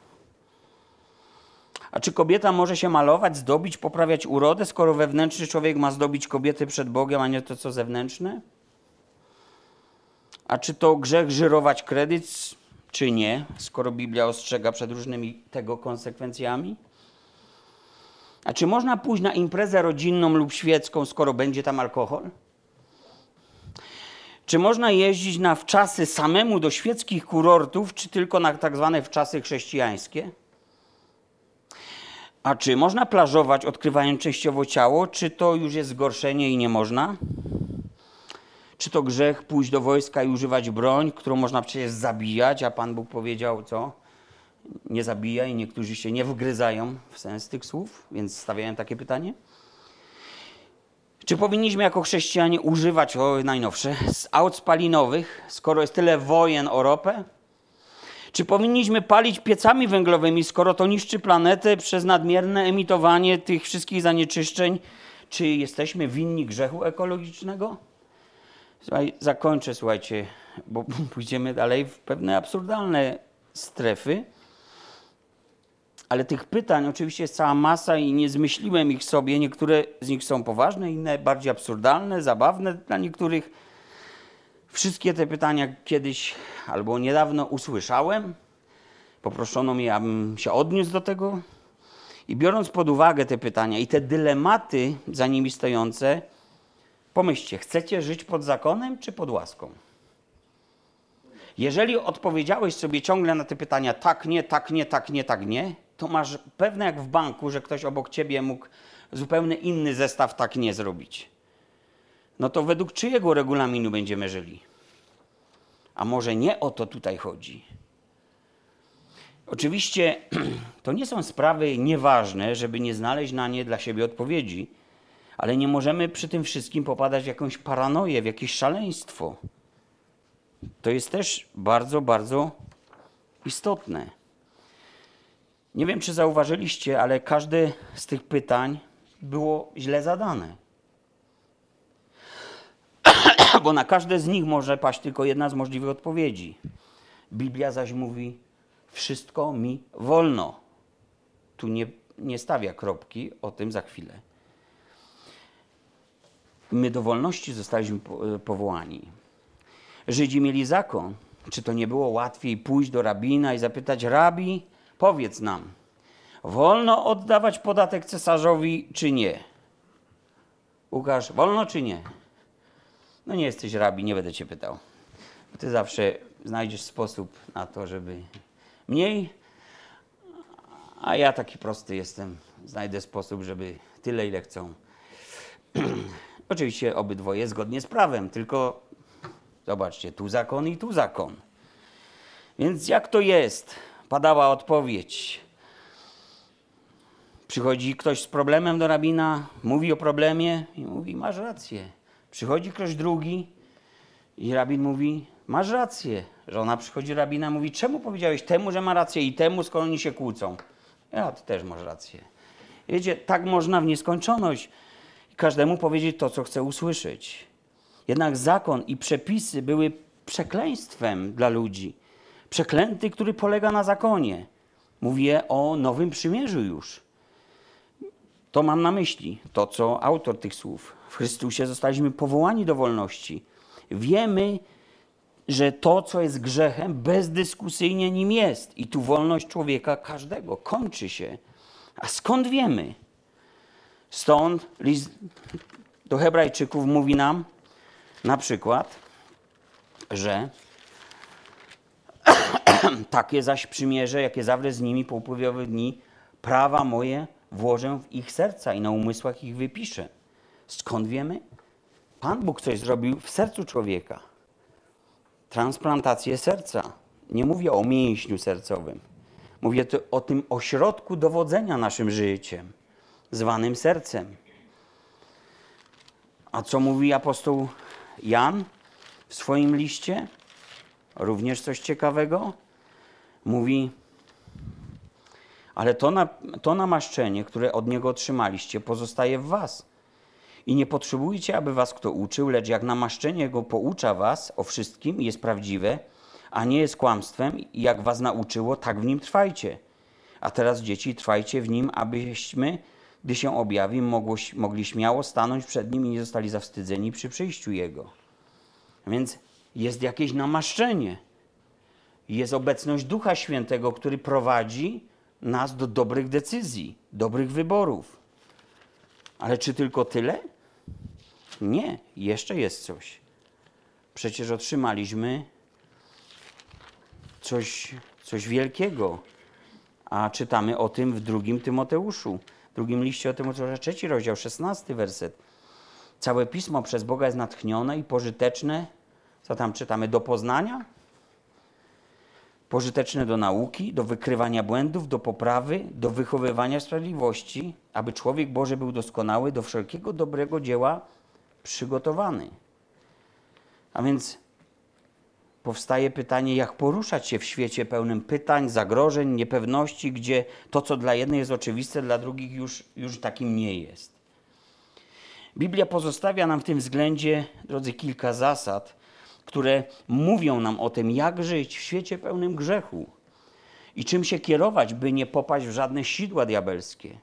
A czy kobieta może się malować, zdobić, poprawiać urodę, skoro wewnętrzny człowiek ma zdobić kobiety przed Bogiem, a nie to, co zewnętrzne? A czy to grzech żyrować kredyt, czy nie, skoro Biblia ostrzega przed różnymi tego konsekwencjami? A czy można pójść na imprezę rodzinną lub świecką, skoro będzie tam alkohol? Czy można jeździć na wczasy samemu do świeckich kurortów, czy tylko na tak zwane wczasy chrześcijańskie? A czy można plażować, odkrywając częściowo ciało, czy to już jest zgorszenie i nie można? Czy to grzech pójść do wojska i używać broń, którą można przecież zabijać, a Pan Bóg powiedział co? Nie zabijaj, niektórzy się nie wgryzają w sens tych słów, więc stawiają takie pytanie. Czy powinniśmy jako chrześcijanie używać, o najnowsze, aut spalinowych, skoro jest tyle wojen o ropę? Czy powinniśmy palić piecami węglowymi, skoro to niszczy planetę przez nadmierne emitowanie tych wszystkich zanieczyszczeń? Czy jesteśmy winni grzechu ekologicznego? Słuchaj, zakończę, słuchajcie, bo pójdziemy dalej w pewne absurdalne strefy. Ale tych pytań oczywiście jest cała masa i nie zmyśliłem ich sobie. Niektóre z nich są poważne, inne bardziej absurdalne, zabawne dla niektórych. Wszystkie te pytania kiedyś albo niedawno usłyszałem. Poproszono mnie, abym się odniósł do tego. I biorąc pod uwagę te pytania i te dylematy za nimi stojące, pomyślcie, chcecie żyć pod zakonem czy pod łaską? Jeżeli odpowiedziałeś sobie ciągle na te pytania tak, nie, tak, nie, tak, nie, tak, nie, to masz pewne jak w banku, że ktoś obok ciebie mógł zupełnie inny zestaw tak nie zrobić. No to według czyjego regulaminu będziemy żyli? A może nie o to tutaj chodzi? Oczywiście to nie są sprawy nieważne, żeby nie znaleźć na nie dla siebie odpowiedzi, ale nie możemy przy tym wszystkim popadać w jakąś paranoję, w jakieś szaleństwo. To jest też bardzo, bardzo istotne. Nie wiem, czy zauważyliście, ale każde z tych pytań było źle zadane. Bo na każde z nich może paść tylko jedna z możliwych odpowiedzi. Biblia zaś mówi: Wszystko mi wolno. Tu nie, nie stawia kropki, o tym za chwilę. My do wolności zostaliśmy powołani. Żydzi mieli zakon. Czy to nie było łatwiej pójść do rabina i zapytać: Rabi, powiedz nam, wolno oddawać podatek cesarzowi, czy nie? Łukasz, wolno czy nie? No nie jesteś rabi, nie będę cię pytał. Ty zawsze znajdziesz sposób na to, żeby mniej, a ja taki prosty jestem. Znajdę sposób, żeby tyle, ile chcą. Oczywiście obydwoje zgodnie z prawem, tylko zobaczcie, tu zakon i tu zakon. Więc jak to jest? Padała odpowiedź. Przychodzi ktoś z problemem do rabina, mówi o problemie i mówi: Masz rację. Przychodzi ktoś drugi i rabin mówi: Masz rację. Żona przychodzi rabina mówi: Czemu powiedziałeś temu, że ma rację i temu, skoro oni się kłócą? Ja, ty też masz rację. Wiecie, tak można w nieskończoność każdemu powiedzieć to, co chce usłyszeć. Jednak zakon i przepisy były przekleństwem dla ludzi. Przeklęty, który polega na zakonie. Mówię o nowym przymierzu już. To mam na myśli, to co autor tych słów. W Chrystusie zostaliśmy powołani do wolności. Wiemy, że to, co jest grzechem, bezdyskusyjnie nim jest. I tu wolność człowieka każdego kończy się. A skąd wiemy? Stąd list do Hebrajczyków mówi nam na przykład, że takie zaś przymierze, jakie zawrę z nimi po upływie dni, prawa moje włożę w ich serca i na umysłach ich wypiszę. Skąd wiemy? Pan Bóg coś zrobił w sercu człowieka. Transplantację serca. Nie mówię o mięśniu sercowym. Mówię o tym ośrodku dowodzenia naszym życiem, zwanym sercem. A co mówi apostoł Jan w swoim liście? Również coś ciekawego. Mówi, ale to, na, to namaszczenie, które od Niego otrzymaliście, pozostaje w Was. I nie potrzebujcie, aby Was kto uczył, lecz jak namaszczenie Jego poucza Was o wszystkim jest prawdziwe, a nie jest kłamstwem, i jak Was nauczyło, tak w nim trwajcie. A teraz, dzieci, trwajcie w nim, abyśmy, gdy się objawi, mogło, mogli śmiało stanąć przed nim i nie zostali zawstydzeni przy przyjściu Jego. Więc jest jakieś namaszczenie. Jest obecność Ducha Świętego, który prowadzi nas do dobrych decyzji, dobrych wyborów. Ale czy tylko tyle? Nie, jeszcze jest coś. Przecież otrzymaliśmy coś, coś wielkiego. A czytamy o tym w drugim Tymoteuszu, w drugim liście o Tymoteusza, trzeci rozdział, szesnasty werset. Całe pismo przez Boga jest natchnione i pożyteczne. Co tam czytamy? Do poznania, pożyteczne do nauki, do wykrywania błędów, do poprawy, do wychowywania sprawiedliwości, aby człowiek Boży był doskonały, do wszelkiego dobrego dzieła przygotowany. A więc powstaje pytanie, jak poruszać się w świecie pełnym pytań, zagrożeń, niepewności, gdzie to, co dla jednych jest oczywiste, dla drugich już, już takim nie jest. Biblia pozostawia nam w tym względzie, drodzy, kilka zasad, które mówią nam o tym, jak żyć w świecie pełnym grzechu i czym się kierować, by nie popaść w żadne sidła diabelskie.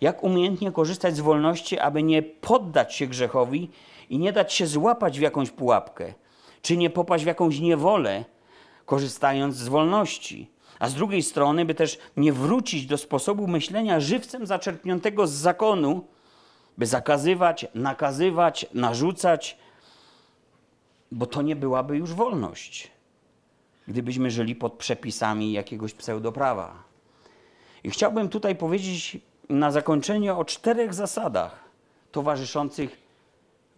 Jak umiejętnie korzystać z wolności, aby nie poddać się grzechowi i nie dać się złapać w jakąś pułapkę, czy nie popaść w jakąś niewolę, korzystając z wolności. A z drugiej strony, by też nie wrócić do sposobu myślenia żywcem zaczerpniętego z zakonu, by zakazywać, nakazywać, narzucać, bo to nie byłaby już wolność. gdybyśmy żyli pod przepisami jakiegoś pseudoprawa. I chciałbym tutaj powiedzieć na zakończenie o czterech zasadach towarzyszących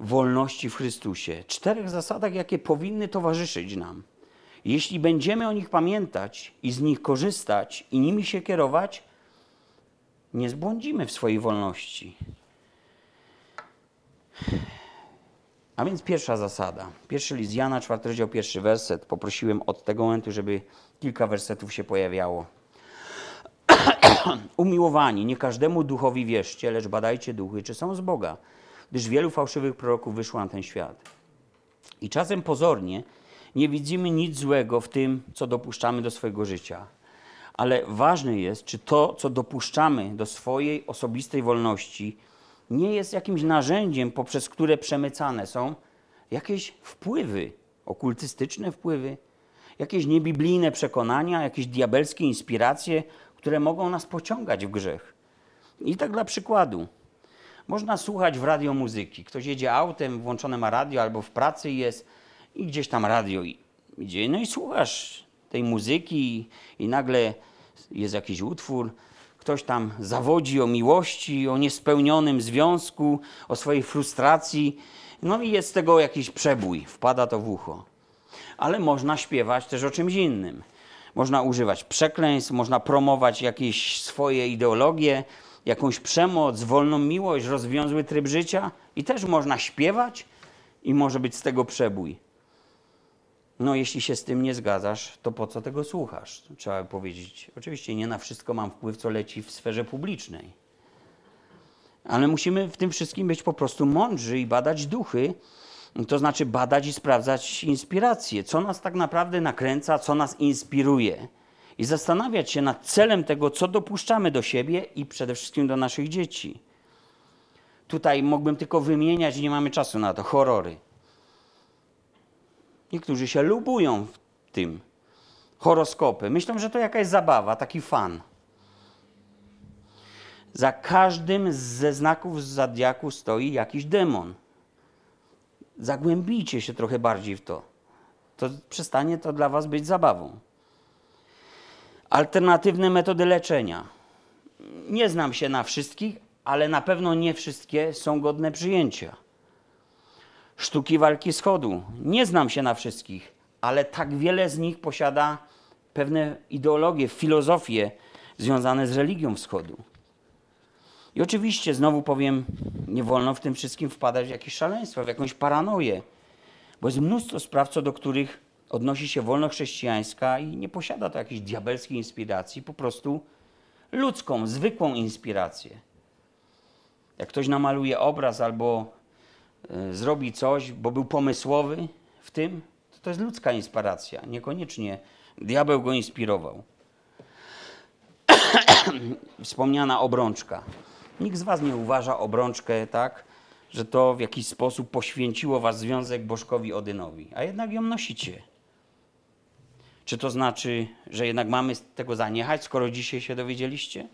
wolności w Chrystusie. Czterech zasadach, jakie powinny towarzyszyć nam. Jeśli będziemy o nich pamiętać i z nich korzystać i nimi się kierować, nie zbłądzimy w swojej wolności. A więc pierwsza zasada. Pierwszy list Jana, czwarty rozdział, pierwszy werset. Poprosiłem od tego momentu, żeby kilka wersetów się pojawiało. Umiłowani, nie każdemu duchowi wierzcie, lecz badajcie duchy, czy są z Boga, gdyż wielu fałszywych proroków wyszło na ten świat. I czasem pozornie nie widzimy nic złego w tym, co dopuszczamy do swojego życia. Ale ważne jest, czy to, co dopuszczamy do swojej osobistej wolności, nie jest jakimś narzędziem, poprzez które przemycane są jakieś wpływy, okultystyczne wpływy, jakieś niebiblijne przekonania, jakieś diabelskie inspiracje, które mogą nas pociągać w grzech. I tak dla przykładu. Można słuchać w radio muzyki. Ktoś jedzie autem, włączone ma radio, albo w pracy jest i gdzieś tam radio idzie. No i słuchasz tej muzyki i nagle jest jakiś utwór, ktoś tam zawodzi o miłości, o niespełnionym związku, o swojej frustracji, no i jest z tego jakiś przebój, wpada to w ucho. Ale można śpiewać też o czymś innym. Można używać przekleństw, można promować jakieś swoje ideologie, jakąś przemoc, wolną miłość, rozwiązły tryb życia i też można śpiewać i może być z tego przebój. No, jeśli się z tym nie zgadzasz, to po co tego słuchasz? Trzeba powiedzieć. Oczywiście nie na wszystko mam wpływ, co leci w sferze publicznej. Ale musimy w tym wszystkim być po prostu mądrzy i badać duchy, to znaczy badać i sprawdzać inspiracje, co nas tak naprawdę nakręca, co nas inspiruje. I zastanawiać się nad celem tego, co dopuszczamy do siebie i przede wszystkim do naszych dzieci. Tutaj mógłbym tylko wymieniać, nie mamy czasu na to, horrory. Niektórzy się lubują w tym. Horoskopy. Myślą, że to jakaś zabawa, taki fan. Za każdym ze znaków zodiaku stoi jakiś demon. Zagłębijcie się trochę bardziej w to. To przestanie to dla was być zabawą. Alternatywne metody leczenia. Nie znam się na wszystkich, ale na pewno nie wszystkie są godne przyjęcia sztuki walki schodu. Nie znam się na wszystkich, ale tak wiele z nich posiada pewne ideologie, filozofie związane z religią wschodu. I oczywiście, znowu powiem, nie wolno w tym wszystkim wpadać w jakieś szaleństwo, w jakąś paranoję, bo jest mnóstwo spraw, co do których odnosi się wolność chrześcijańska i nie posiada to jakiejś diabelskiej inspiracji, po prostu ludzką, zwykłą inspirację. Jak ktoś namaluje obraz albo E, zrobi coś, bo był pomysłowy w tym, to to jest ludzka inspiracja. Niekoniecznie diabeł go inspirował. Wspomniana obrączka. Nikt z Was nie uważa obrączkę tak, że to w jakiś sposób poświęciło Was związek Bożkowi Odynowi, a jednak ją nosicie. Czy to znaczy, że jednak mamy tego zaniechać, skoro dzisiaj się dowiedzieliście?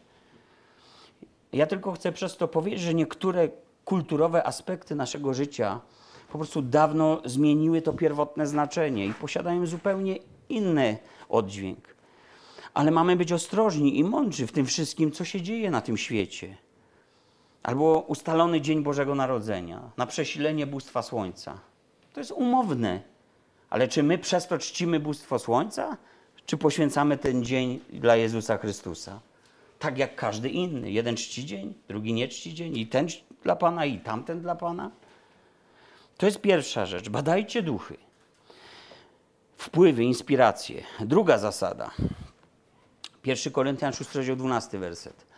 Ja tylko chcę przez to powiedzieć, że niektóre kulturowe aspekty naszego życia po prostu dawno zmieniły to pierwotne znaczenie i posiadają zupełnie inny oddźwięk. Ale mamy być ostrożni i mądrzy w tym wszystkim, co się dzieje na tym świecie. Albo ustalony dzień Bożego Narodzenia, na przesilenie bóstwa Słońca. To jest umowne. Ale czy my przez to czcimy bóstwo Słońca, czy poświęcamy ten dzień dla Jezusa Chrystusa? Tak jak każdy inny. Jeden czci dzień, drugi nie czci dzień i ten dla Pana i tamten dla Pana? To jest pierwsza rzecz. Badajcie duchy. Wpływy, inspiracje. Druga zasada. 1 Koryntian 6, rozdział 12, werset.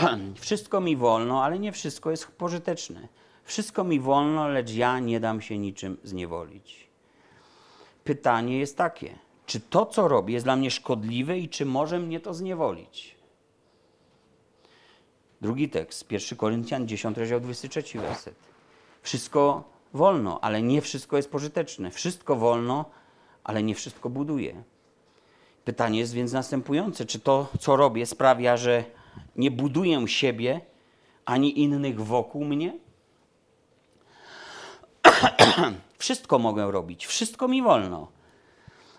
wszystko mi wolno, ale nie wszystko jest pożyteczne. Wszystko mi wolno, lecz ja nie dam się niczym zniewolić. Pytanie jest takie: czy to, co robię, jest dla mnie szkodliwe i czy może mnie to zniewolić? Drugi tekst, 1 Koryntian 10, rozdział 23 werset. Wszystko wolno, ale nie wszystko jest pożyteczne. Wszystko wolno, ale nie wszystko buduje. Pytanie jest więc następujące: czy to, co robię, sprawia, że nie buduję siebie ani innych wokół mnie? wszystko mogę robić, wszystko mi wolno.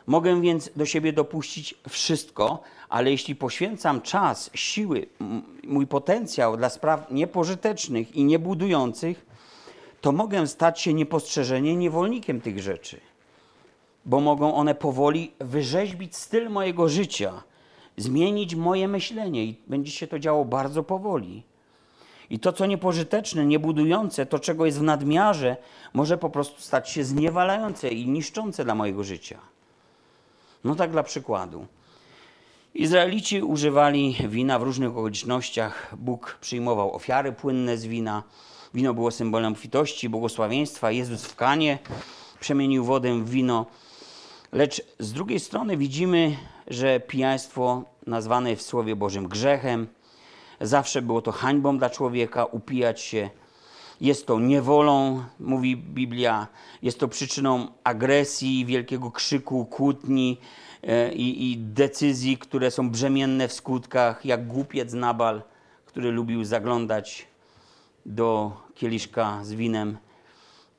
Mogę więc do siebie dopuścić wszystko, ale jeśli poświęcam czas, siły, mój potencjał dla spraw niepożytecznych i niebudujących, to mogę stać się niepostrzeżenie niewolnikiem tych rzeczy, bo mogą one powoli wyrzeźbić styl mojego życia, zmienić moje myślenie i będzie się to działo bardzo powoli. I to, co niepożyteczne, niebudujące, to, czego jest w nadmiarze, może po prostu stać się zniewalające i niszczące dla mojego życia. No tak dla przykładu. Izraelici używali wina w różnych okolicznościach. Bóg przyjmował ofiary płynne z wina. Wino było symbolem obfitości, błogosławieństwa. Jezus w kanie przemienił wodę w wino. Lecz z drugiej strony widzimy, że pijaństwo nazwane w Słowie Bożym grzechem, zawsze było to hańbą dla człowieka, upijać się. Jest to niewolą, mówi Biblia, jest to przyczyną agresji, wielkiego krzyku, kłótni e, i, i decyzji, które są brzemienne w skutkach, jak głupiec Nabal, który lubił zaglądać do kieliszka z winem,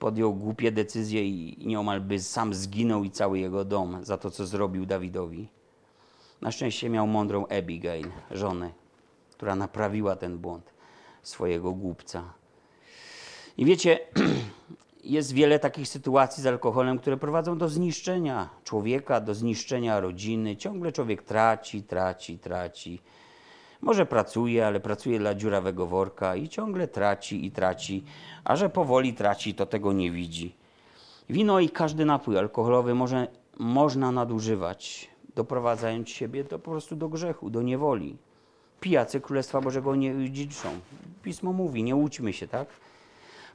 podjął głupie decyzje i nieomal by sam zginął i cały jego dom za to, co zrobił Dawidowi. Na szczęście miał mądrą Abigail, żonę, która naprawiła ten błąd swojego głupca. I wiecie, jest wiele takich sytuacji z alkoholem, które prowadzą do zniszczenia człowieka, do zniszczenia rodziny. Ciągle człowiek traci, traci, traci. Może pracuje, ale pracuje dla dziurawego worka i ciągle traci i traci, a że powoli traci, to tego nie widzi. Wino i każdy napój alkoholowy może, można nadużywać, doprowadzając siebie do, po prostu do grzechu, do niewoli. Pijacy Królestwa Bożego nie dziedziczą. Pismo mówi, nie łudźmy się, tak?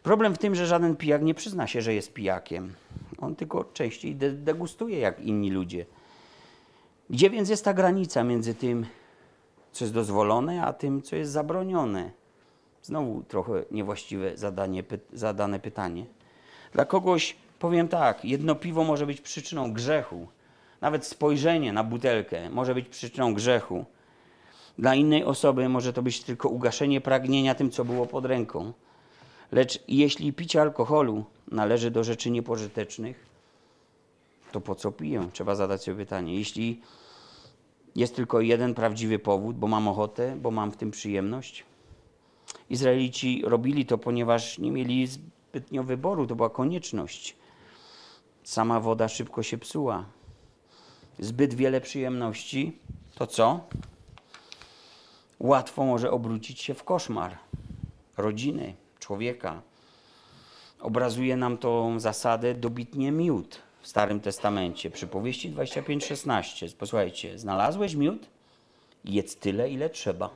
Problem w tym, że żaden pijak nie przyzna się, że jest pijakiem. On tylko częściej degustuje jak inni ludzie. Gdzie więc jest ta granica między tym, co jest dozwolone, a tym, co jest zabronione? Znowu trochę niewłaściwe zadanie, py zadane pytanie. Dla kogoś powiem tak, jedno piwo może być przyczyną grzechu. Nawet spojrzenie na butelkę może być przyczyną grzechu. Dla innej osoby może to być tylko ugaszenie pragnienia tym, co było pod ręką. Lecz jeśli picie alkoholu należy do rzeczy niepożytecznych, to po co piję? Trzeba zadać sobie pytanie. Jeśli jest tylko jeden prawdziwy powód, bo mam ochotę, bo mam w tym przyjemność. Izraelici robili to, ponieważ nie mieli zbytnio wyboru, to była konieczność. Sama woda szybko się psuła. Zbyt wiele przyjemności, to co? Łatwo może obrócić się w koszmar rodziny, człowieka. Obrazuje nam tą zasadę dobitnie miód w Starym Testamencie. Przypowieści 25:16. Posłuchajcie, znalazłeś miód? Jedz tyle, ile trzeba,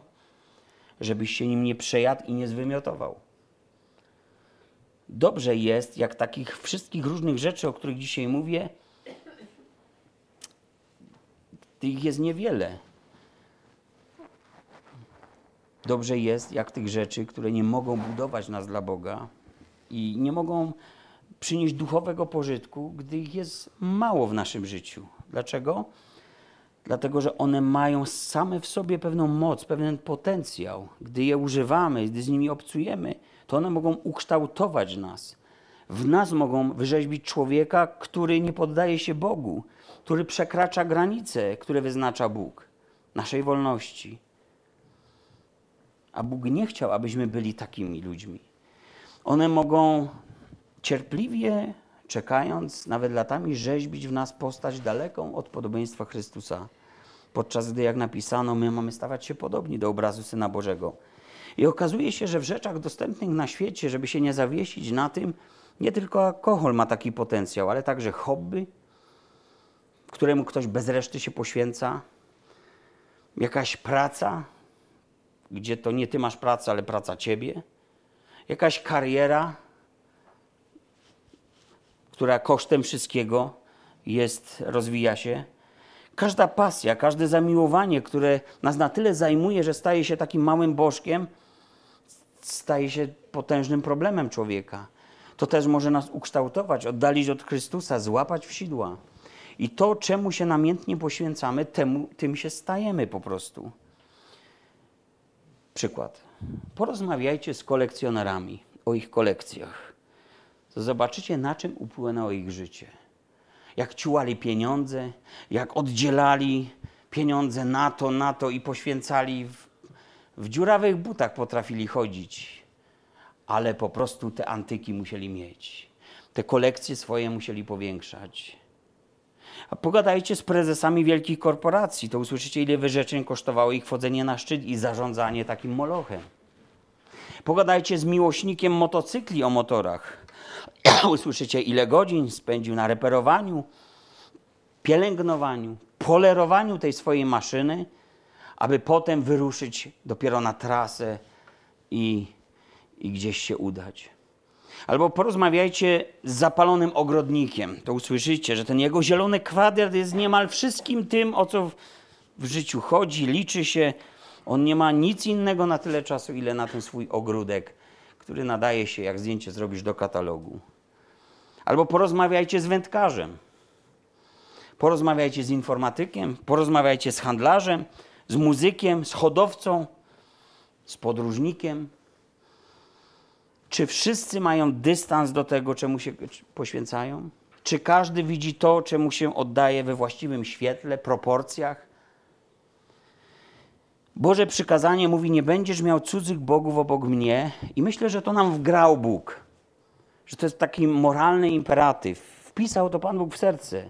żebyś się nim nie przejadł i nie zwymiotował. Dobrze jest, jak takich wszystkich różnych rzeczy, o których dzisiaj mówię, tych jest niewiele. Dobrze jest, jak tych rzeczy, które nie mogą budować nas dla Boga i nie mogą przynieść duchowego pożytku, gdy ich jest mało w naszym życiu. Dlaczego? Dlatego, że one mają same w sobie pewną moc, pewien potencjał. Gdy je używamy, gdy z nimi obcujemy, to one mogą ukształtować nas. W nas mogą wyrzeźbić człowieka, który nie poddaje się Bogu, który przekracza granice, które wyznacza Bóg, naszej wolności. A Bóg nie chciał, abyśmy byli takimi ludźmi. One mogą cierpliwie, czekając, nawet latami, rzeźbić w nas postać daleką od podobieństwa Chrystusa. Podczas gdy, jak napisano, my mamy stawać się podobni do obrazu Syna Bożego. I okazuje się, że w rzeczach dostępnych na świecie, żeby się nie zawiesić na tym, nie tylko alkohol ma taki potencjał, ale także hobby, któremu ktoś bez reszty się poświęca, jakaś praca, gdzie to nie ty masz pracę, ale praca ciebie, jakaś kariera, która kosztem wszystkiego jest, rozwija się. Każda pasja, każde zamiłowanie, które nas na tyle zajmuje, że staje się takim małym bożkiem, staje się potężnym problemem człowieka. To też może nas ukształtować, oddalić od Chrystusa, złapać w sidła. I to, czemu się namiętnie poświęcamy, temu, tym się stajemy po prostu. Przykład. Porozmawiajcie z kolekcjonerami o ich kolekcjach. To zobaczycie, na czym upłynęło ich życie. jak ciułali pieniądze, jak oddzielali pieniądze na to, na to i poświęcali. W, w dziurawych butach potrafili chodzić, ale po prostu te antyki musieli mieć. Te kolekcje swoje musieli powiększać. A pogadajcie z prezesami wielkich korporacji, to usłyszycie, ile wyrzeczeń kosztowało ich wchodzenie na szczyt i zarządzanie takim molochem. Pogadajcie z miłośnikiem motocykli o motorach. usłyszycie, ile godzin spędził na reperowaniu, pielęgnowaniu, polerowaniu tej swojej maszyny, aby potem wyruszyć dopiero na trasę i, i gdzieś się udać. Albo porozmawiajcie z zapalonym ogrodnikiem. To usłyszycie, że ten jego zielony kwadrat jest niemal wszystkim tym, o co w, w życiu chodzi, liczy się. On nie ma nic innego na tyle czasu, ile na ten swój ogródek, który nadaje się, jak zdjęcie zrobisz do katalogu. Albo porozmawiajcie z wędkarzem. Porozmawiajcie z informatykiem, porozmawiajcie z handlarzem, z muzykiem, z hodowcą, z podróżnikiem. Czy wszyscy mają dystans do tego, czemu się poświęcają? Czy każdy widzi to, czemu się oddaje we właściwym świetle, proporcjach? Boże przykazanie mówi: Nie będziesz miał cudzych bogów obok mnie, i myślę, że to nam wgrał Bóg, że to jest taki moralny imperatyw. Wpisał to Pan Bóg w serce.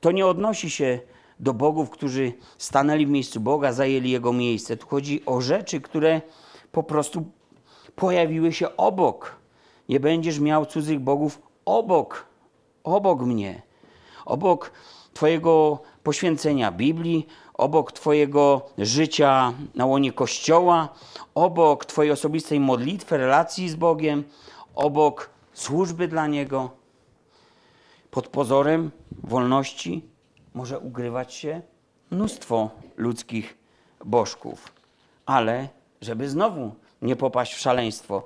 To nie odnosi się do bogów, którzy stanęli w miejscu Boga, zajęli jego miejsce. Tu chodzi o rzeczy, które po prostu pojawiły się obok. Nie będziesz miał cudzych bogów obok, obok mnie, obok Twojego poświęcenia Biblii, obok Twojego życia na łonie Kościoła, obok Twojej osobistej modlitwy, relacji z Bogiem, obok służby dla Niego. Pod pozorem wolności może ugrywać się mnóstwo ludzkich bożków, ale żeby znowu nie popaść w szaleństwo.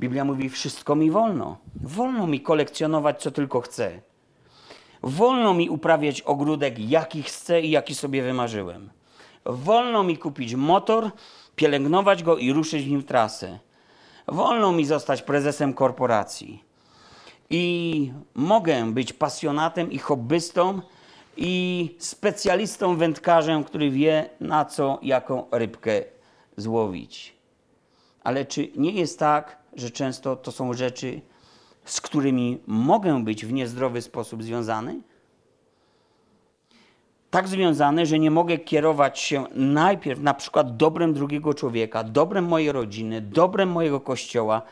Biblia mówi: Wszystko mi wolno. Wolno mi kolekcjonować, co tylko chcę. Wolno mi uprawiać ogródek, jaki chcę i jaki sobie wymarzyłem. Wolno mi kupić motor, pielęgnować go i ruszyć w nim trasę. Wolno mi zostać prezesem korporacji. I mogę być pasjonatem i hobbystą i specjalistą wędkarzem, który wie na co, jaką rybkę złowić. Ale czy nie jest tak, że często to są rzeczy, z którymi mogę być w niezdrowy sposób związany? Tak związany, że nie mogę kierować się najpierw na przykład dobrem drugiego człowieka, dobrem mojej rodziny, dobrem mojego kościoła,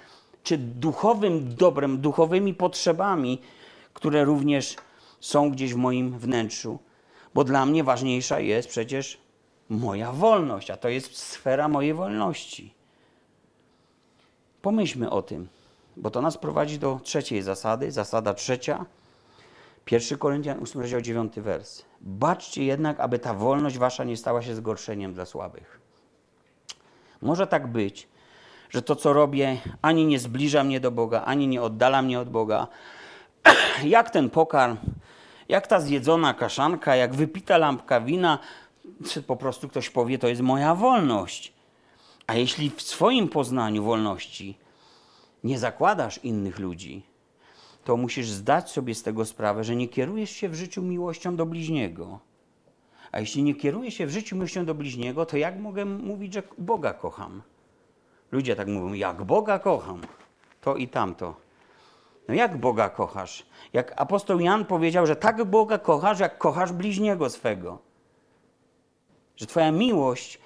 czy duchowym dobrem, duchowymi potrzebami, które również są gdzieś w moim wnętrzu. Bo dla mnie ważniejsza jest przecież moja wolność, a to jest sfera mojej wolności. Pomyślmy o tym, bo to nas prowadzi do trzeciej zasady. Zasada trzecia, 1 Koryntian 8 rozdział 9 wers. Baczcie jednak, aby ta wolność wasza nie stała się zgorszeniem dla słabych. Może tak być, że to, co robię, ani nie zbliża mnie do Boga, ani nie oddala mnie od Boga. Jak ten pokarm, jak ta zjedzona kaszanka, jak wypita lampka wina, czy po prostu ktoś powie, to jest moja wolność. A jeśli w swoim poznaniu wolności nie zakładasz innych ludzi, to musisz zdać sobie z tego sprawę, że nie kierujesz się w życiu miłością do bliźniego. A jeśli nie kieruję się w życiu miłością do bliźniego, to jak mogę mówić, że Boga kocham? Ludzie tak mówią, jak Boga kocham, to i tamto. No jak Boga kochasz? Jak apostoł Jan powiedział, że tak Boga kochasz, jak kochasz bliźniego swego. Że Twoja miłość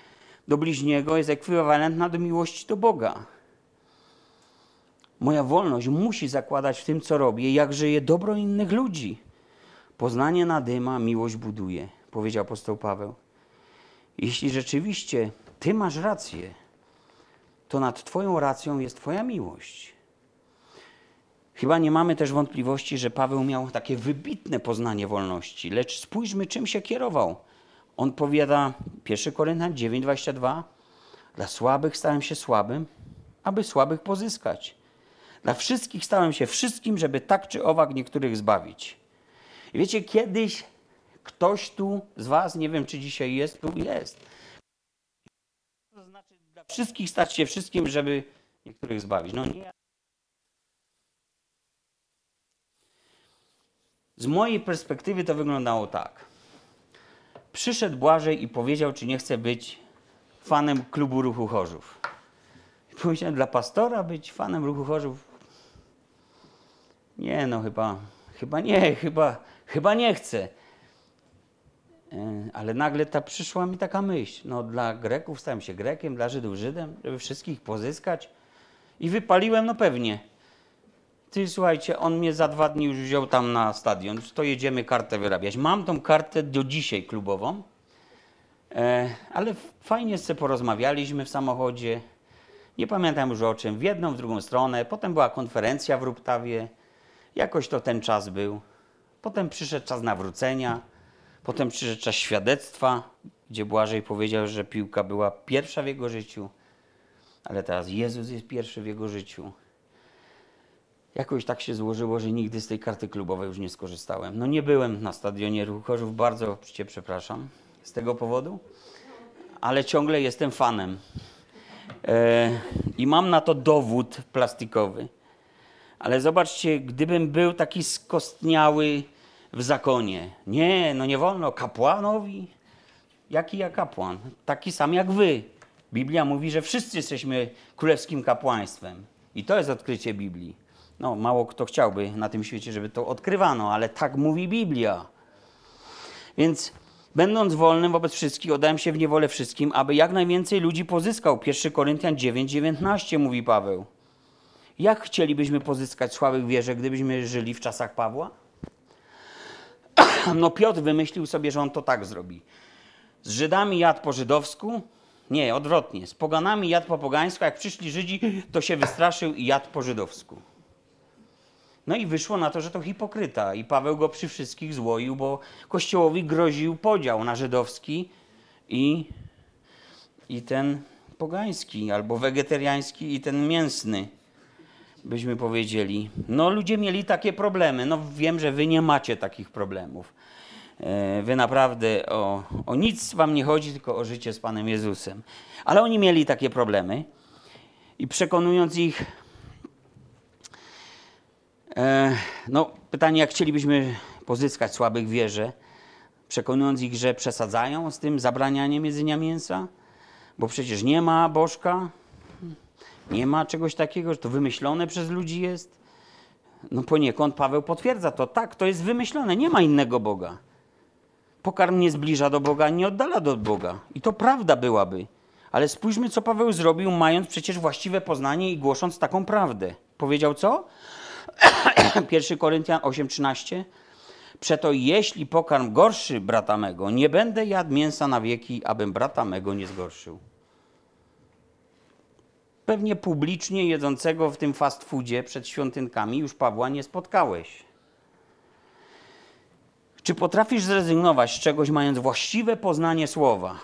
do bliźniego jest ekwiwalentna do miłości do Boga. Moja wolność musi zakładać w tym, co robię, jak żyje dobro innych ludzi. Poznanie nadyma, miłość buduje, powiedział apostoł Paweł. Jeśli rzeczywiście Ty masz rację, to nad Twoją racją jest Twoja miłość. Chyba nie mamy też wątpliwości, że Paweł miał takie wybitne poznanie wolności, lecz spójrzmy, czym się kierował. On powiada, 1 Koryntian 9,22 Dla słabych stałem się słabym, aby słabych pozyskać. Dla wszystkich stałem się wszystkim, żeby tak czy owak niektórych zbawić. I wiecie, kiedyś ktoś tu z Was, nie wiem czy dzisiaj jest, tu jest. To znaczy dla wszystkich stać się wszystkim, żeby niektórych zbawić. No nie. Z mojej perspektywy to wyglądało tak. Przyszedł Błażej i powiedział, czy nie chce być fanem klubu ruchu Chorzów. Powiedziałem, dla pastora być fanem ruchu Chorzów? Nie, no chyba, chyba nie, chyba, chyba nie chcę. E, Ale nagle ta przyszła mi taka myśl. No dla Greków stałem się Grekiem, dla Żydów Żydem, żeby wszystkich pozyskać. I wypaliłem, no pewnie. Ty słuchajcie, on mnie za dwa dni już wziął tam na stadion, to jedziemy kartę wyrabiać. Mam tą kartę do dzisiaj klubową, e, ale fajnie sobie porozmawialiśmy w samochodzie. Nie pamiętam już o czym, w jedną, w drugą stronę. Potem była konferencja w Ruptawie. Jakoś to ten czas był. Potem przyszedł czas nawrócenia. Potem przyszedł czas świadectwa, gdzie Błażej powiedział, że piłka była pierwsza w jego życiu, ale teraz Jezus jest pierwszy w jego życiu. Jakoś tak się złożyło, że nigdy z tej karty klubowej już nie skorzystałem. No nie byłem na stadionie Ruchu Chorzów, bardzo Cię przepraszam z tego powodu, ale ciągle jestem fanem. E, I mam na to dowód plastikowy. Ale zobaczcie, gdybym był taki skostniały w zakonie. Nie, no nie wolno kapłanowi. Jaki ja kapłan? Taki sam jak wy. Biblia mówi, że wszyscy jesteśmy królewskim kapłaństwem. I to jest odkrycie Biblii. No, mało kto chciałby na tym świecie, żeby to odkrywano, ale tak mówi Biblia. Więc będąc wolnym wobec wszystkich, oddałem się w niewolę wszystkim, aby jak najwięcej ludzi pozyskał. 1 Koryntian 9, 19 mówi Paweł. Jak chcielibyśmy pozyskać słabych wierze, gdybyśmy żyli w czasach Pawła? No Piotr wymyślił sobie, że on to tak zrobi. Z Żydami jadł po żydowsku? Nie, odwrotnie. Z poganami jadł po pogańsku. Jak przyszli Żydzi, to się wystraszył i jadł po żydowsku. No i wyszło na to, że to hipokryta. I Paweł go przy wszystkich złoił, bo Kościołowi groził podział na żydowski i, i ten pogański, albo wegetariański i ten mięsny byśmy powiedzieli. No ludzie mieli takie problemy. No wiem, że wy nie macie takich problemów. E, Wy naprawdę o, o nic wam nie chodzi, tylko o życie z Panem Jezusem. Ale oni mieli takie problemy i przekonując ich, e, no pytanie, jak chcielibyśmy pozyskać słabych wierze, przekonując ich, że przesadzają z tym zabranianiem jedzenia mięsa, bo przecież nie ma bożka, nie ma czegoś takiego, że to wymyślone przez ludzi jest. No poniekąd Paweł potwierdza to. Tak, to jest wymyślone, nie ma innego Boga. Pokarm nie zbliża do Boga, nie oddala do Boga. I to prawda byłaby. Ale spójrzmy, co Paweł zrobił, mając przecież właściwe poznanie i głosząc taką prawdę. Powiedział co? 1 Koryntian 8:13. Przeto jeśli pokarm gorszy brata mego, nie będę jadł mięsa na wieki, abym brata mego nie zgorszył pewnie publicznie jedzącego w tym fast foodzie przed świątynkami już Pawła nie spotkałeś. Czy potrafisz zrezygnować z czegoś, mając właściwe poznanie słowa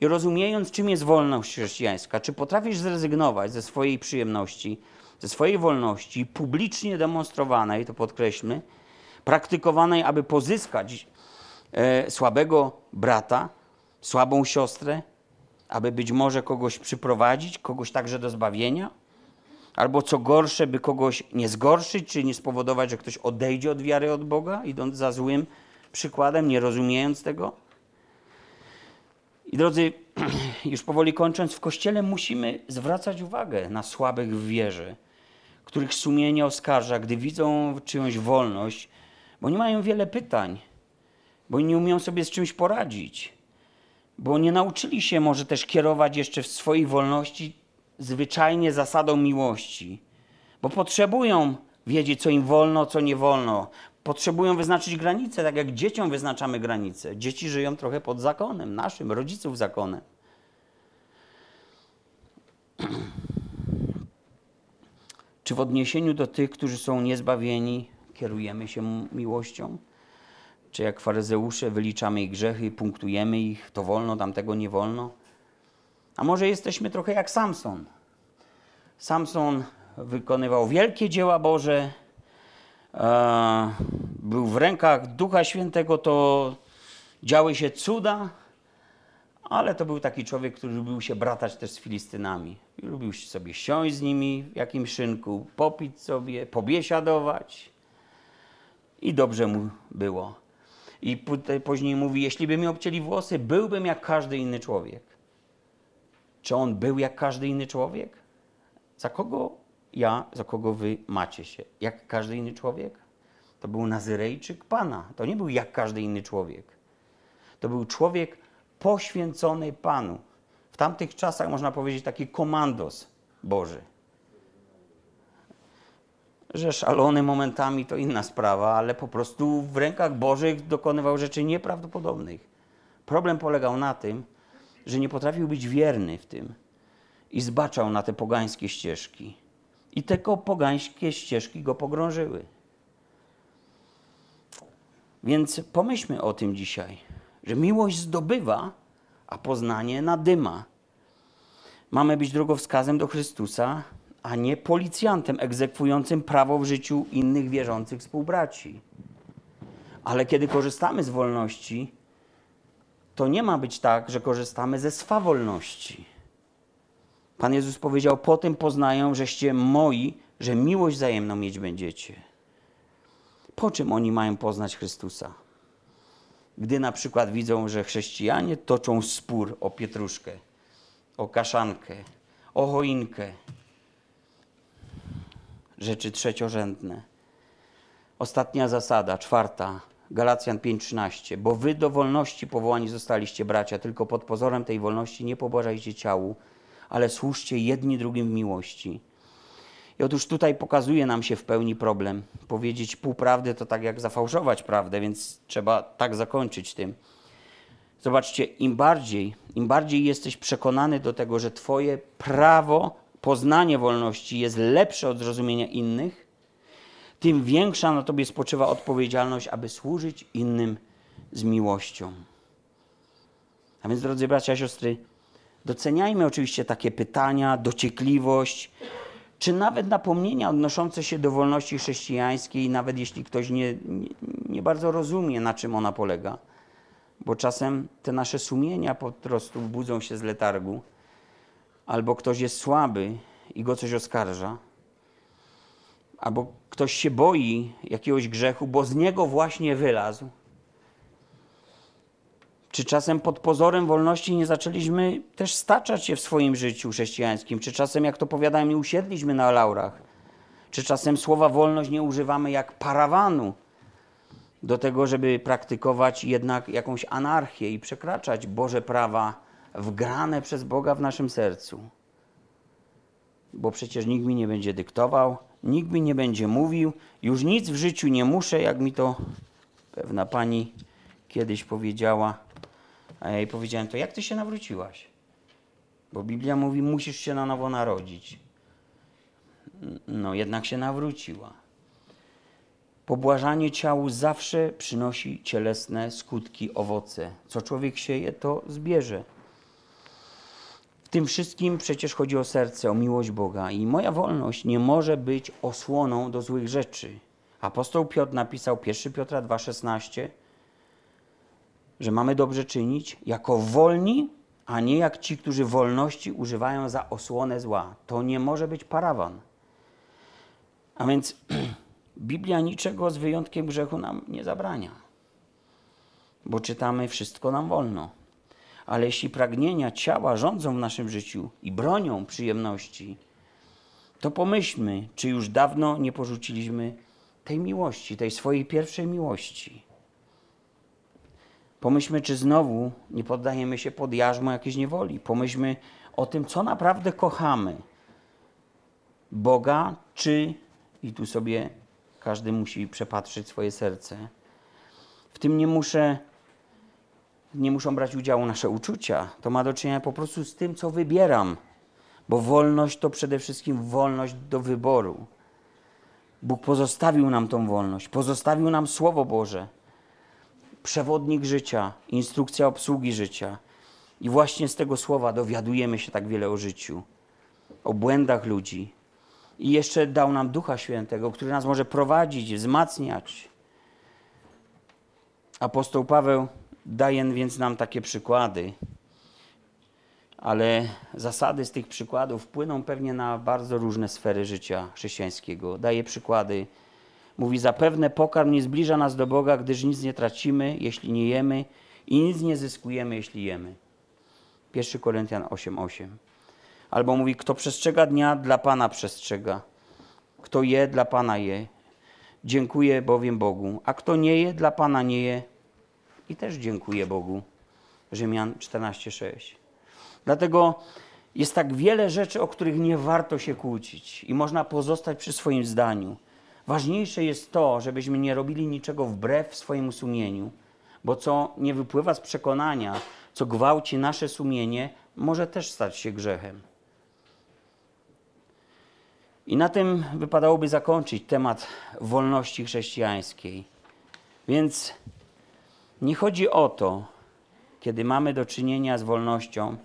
i rozumiejąc, czym jest wolność chrześcijańska? Czy potrafisz zrezygnować ze swojej przyjemności, ze swojej wolności, publicznie demonstrowanej, to podkreślmy, praktykowanej, aby pozyskać e, słabego brata, słabą siostrę, aby być może kogoś przyprowadzić, kogoś także do zbawienia? Albo co gorsze, by kogoś nie zgorszyć, czy nie spowodować, że ktoś odejdzie od wiary od Boga, idąc za złym przykładem, nie rozumiejąc tego? I drodzy, już powoli kończąc, w kościele musimy zwracać uwagę na słabych w wierze, których sumienie oskarża, gdy widzą czyjąś wolność, bo nie mają wiele pytań, bo nie umieją sobie z czymś poradzić bo nie nauczyli się może też kierować jeszcze w swojej wolności zwyczajnie zasadą miłości, bo potrzebują wiedzieć, co im wolno, co nie wolno. Potrzebują wyznaczyć granice, tak jak dzieciom wyznaczamy granice. Dzieci żyją trochę pod zakonem, naszym, rodziców zakonem. Czy w odniesieniu do tych, którzy są niezbawieni, kierujemy się miłością? Czy jak faryzeusze wyliczamy ich grzechy, punktujemy ich, to wolno, tamtego nie wolno? A może jesteśmy trochę jak Samson? Samson wykonywał wielkie dzieła Boże, e, był w rękach Ducha Świętego, to działy się cuda, ale to był taki człowiek, który lubił się bratać też z Filistynami. Lubił sobie siąść z nimi w jakimś szynku, popić sobie, pobiesiadować. i dobrze mu było. I później mówi, jeśli by mi obcięli włosy, byłbym jak każdy inny człowiek. Czy on był jak każdy inny człowiek? Za kogo ja, za kogo wy macie się? Jak każdy inny człowiek? To był Nazyrejczyk Pana. To nie był jak każdy inny człowiek. To był człowiek poświęcony Panu. W tamtych czasach można powiedzieć taki komandos Boży. Że szalony momentami to inna sprawa, ale po prostu w rękach Bożych dokonywał rzeczy nieprawdopodobnych. Problem polegał na tym, że nie potrafił być wierny w tym i zbaczał na te pogańskie ścieżki. I tylko pogańskie ścieżki go pogrążyły. Więc pomyślmy o tym dzisiaj, że miłość zdobywa, a poznanie nadyma. Mamy być drogowskazem do Chrystusa, a nie policjantem egzekwującym prawo w życiu innych wierzących współbraci. Ale kiedy korzystamy z wolności, to nie ma być tak, że korzystamy ze swawolności. Pan Jezus powiedział: Po tym poznają, żeście moi, że miłość wzajemną mieć będziecie. Po czym oni mają poznać Chrystusa? Gdy na przykład widzą, że chrześcijanie toczą spór o pietruszkę, o kaszankę, o choinkę, rzeczy trzeciorzędne. Ostatnia zasada, czwarta, Galacjan 5:13. Bo wy do wolności powołani zostaliście, bracia, tylko pod pozorem tej wolności nie pobłażajcie ciału, ale służcie jedni drugim w miłości. I otóż tutaj pokazuje nam się w pełni problem. Powiedzieć pół prawdy to tak jak zafałszować prawdę, więc trzeba tak zakończyć tym. Zobaczcie, im bardziej, im bardziej jesteś przekonany do tego, że Twoje prawo, poznanie wolności jest lepsze od zrozumienia innych, tym większa na Tobie spoczywa odpowiedzialność, aby służyć innym z miłością. A więc, drodzy bracia, siostry, doceniajmy oczywiście takie pytania, dociekliwość, czy nawet napomnienia odnoszące się do wolności chrześcijańskiej, nawet jeśli ktoś nie, nie, nie, bardzo rozumie, na czym ona polega. Bo czasem te nasze sumienia po prostu budzą się z letargu, albo ktoś jest słaby i go coś oskarża, albo ktoś się boi jakiegoś grzechu, bo z niego właśnie wylazł. Czy czasem pod pozorem wolności nie zaczęliśmy też staczać się w swoim życiu chrześcijańskim? Czy czasem, jak to powiadają, nie usiedliśmy na laurach? Czy czasem słowa wolność nie używamy jak parawanu do tego, żeby praktykować jednak jakąś anarchię i przekraczać Boże prawa wgrane przez Boga w naszym sercu? Bo przecież nikt mi nie będzie dyktował, nikt mi nie będzie mówił, już nic w życiu nie muszę, jak mi to pewna pani kiedyś powiedziała a ja jej powiedziałem, to jak ty się nawróciłaś? Bo Biblia mówi, musisz się na nowo narodzić. No, jednak się nawróciła. Pobłażanie ciału zawsze przynosi cielesne skutki, owoce. Co człowiek sieje, to zbierze. Tym wszystkim przecież chodzi o serce, o miłość Boga. I moja wolność nie może być osłoną do złych rzeczy. Apostoł Piotr napisał 1 Piotra 2,16 że mamy dobrze czynić jako wolni, a nie jak ci, którzy wolności używają za osłonę zła. To nie może być parawan. A więc Biblia niczego z wyjątkiem grzechu nam nie zabrania, bo czytamy wszystko nam wolno. Ale jeśli pragnienia ciała rządzą w naszym życiu i bronią przyjemności, to pomyślmy, czy już dawno nie porzuciliśmy tej miłości, tej swojej pierwszej miłości. Pomyślmy, czy znowu nie poddajemy się pod jarzmo jakiejś niewoli. Pomyślmy o tym, co naprawdę kochamy. Boga, czy, i tu sobie każdy musi przepatrzyć swoje serce. W tym nie muszę, nie muszą brać udziału nasze uczucia. To ma do czynienia po prostu z tym, co wybieram. Bo wolność to przede wszystkim wolność do wyboru. Bóg pozostawił nam tą wolność, pozostawił nam Słowo Boże przewodnik życia, instrukcja obsługi życia. I właśnie z tego słowa dowiadujemy się tak wiele o życiu, o błędach ludzi. I jeszcze dał nam Ducha Świętego, który nas może prowadzić, wzmacniać. Apostoł Paweł daje więc nam takie przykłady, ale zasady z tych przykładów wpłyną pewnie na bardzo różne sfery życia chrześcijańskiego. Daje przykłady Mówi, zapewne pokarm nie zbliża nas do Boga, gdyż nic nie tracimy, jeśli nie jemy i nic nie zyskujemy, jeśli jemy. 1 Koryntian 8:8. Albo mówi, kto przestrzega dnia, dla Pana przestrzega. Kto je, dla Pana je. Dziękuję bowiem Bogu. A kto nie je, dla Pana nie je. I też dziękuję Bogu. Rzymian 14:6. Dlatego jest tak wiele rzeczy, o których nie warto się kłócić i można pozostać przy swoim zdaniu. Ważniejsze jest to, żebyśmy nie robili niczego wbrew swojemu sumieniu, bo co nie wypływa z przekonania, co gwałci nasze sumienie, może też stać się grzechem. I na tym wypadałoby zakończyć temat wolności chrześcijańskiej. Więc nie chodzi o to, kiedy mamy do czynienia z wolnością,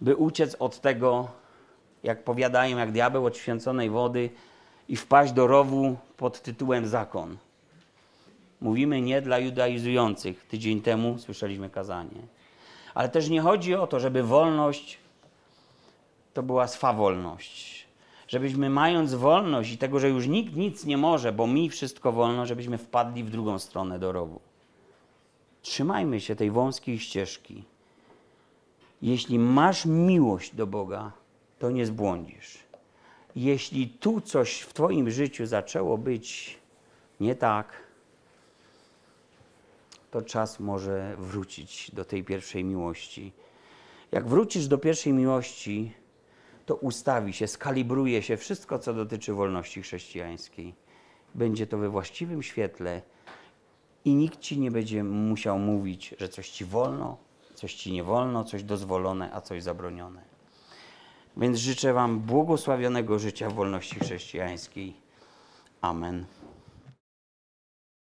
by uciec od tego, jak powiadają, jak diabeł od święconej wody i wpaść do rowu pod tytułem zakon. Mówimy nie dla judaizujących. Tydzień temu słyszeliśmy kazanie. Ale też nie chodzi o to, żeby wolność to była swawolność. Żebyśmy mając wolność i tego, że już nikt nic nie może, bo mi wszystko wolno, żebyśmy wpadli w drugą stronę do rowu. Trzymajmy się tej wąskiej ścieżki. Jeśli masz miłość do Boga, to nie zbłądzisz. Jeśli tu coś w Twoim życiu zaczęło być nie tak, to czas może wrócić do tej pierwszej miłości. Jak wrócisz do pierwszej miłości, to ustawi się, skalibruje się wszystko, co dotyczy wolności chrześcijańskiej. Będzie to we właściwym świetle i nikt ci nie będzie musiał mówić, że coś ci wolno, coś ci nie wolno, coś dozwolone, a coś zabronione. Więc życzę Wam błogosławionego życia w wolności chrześcijańskiej. Amen.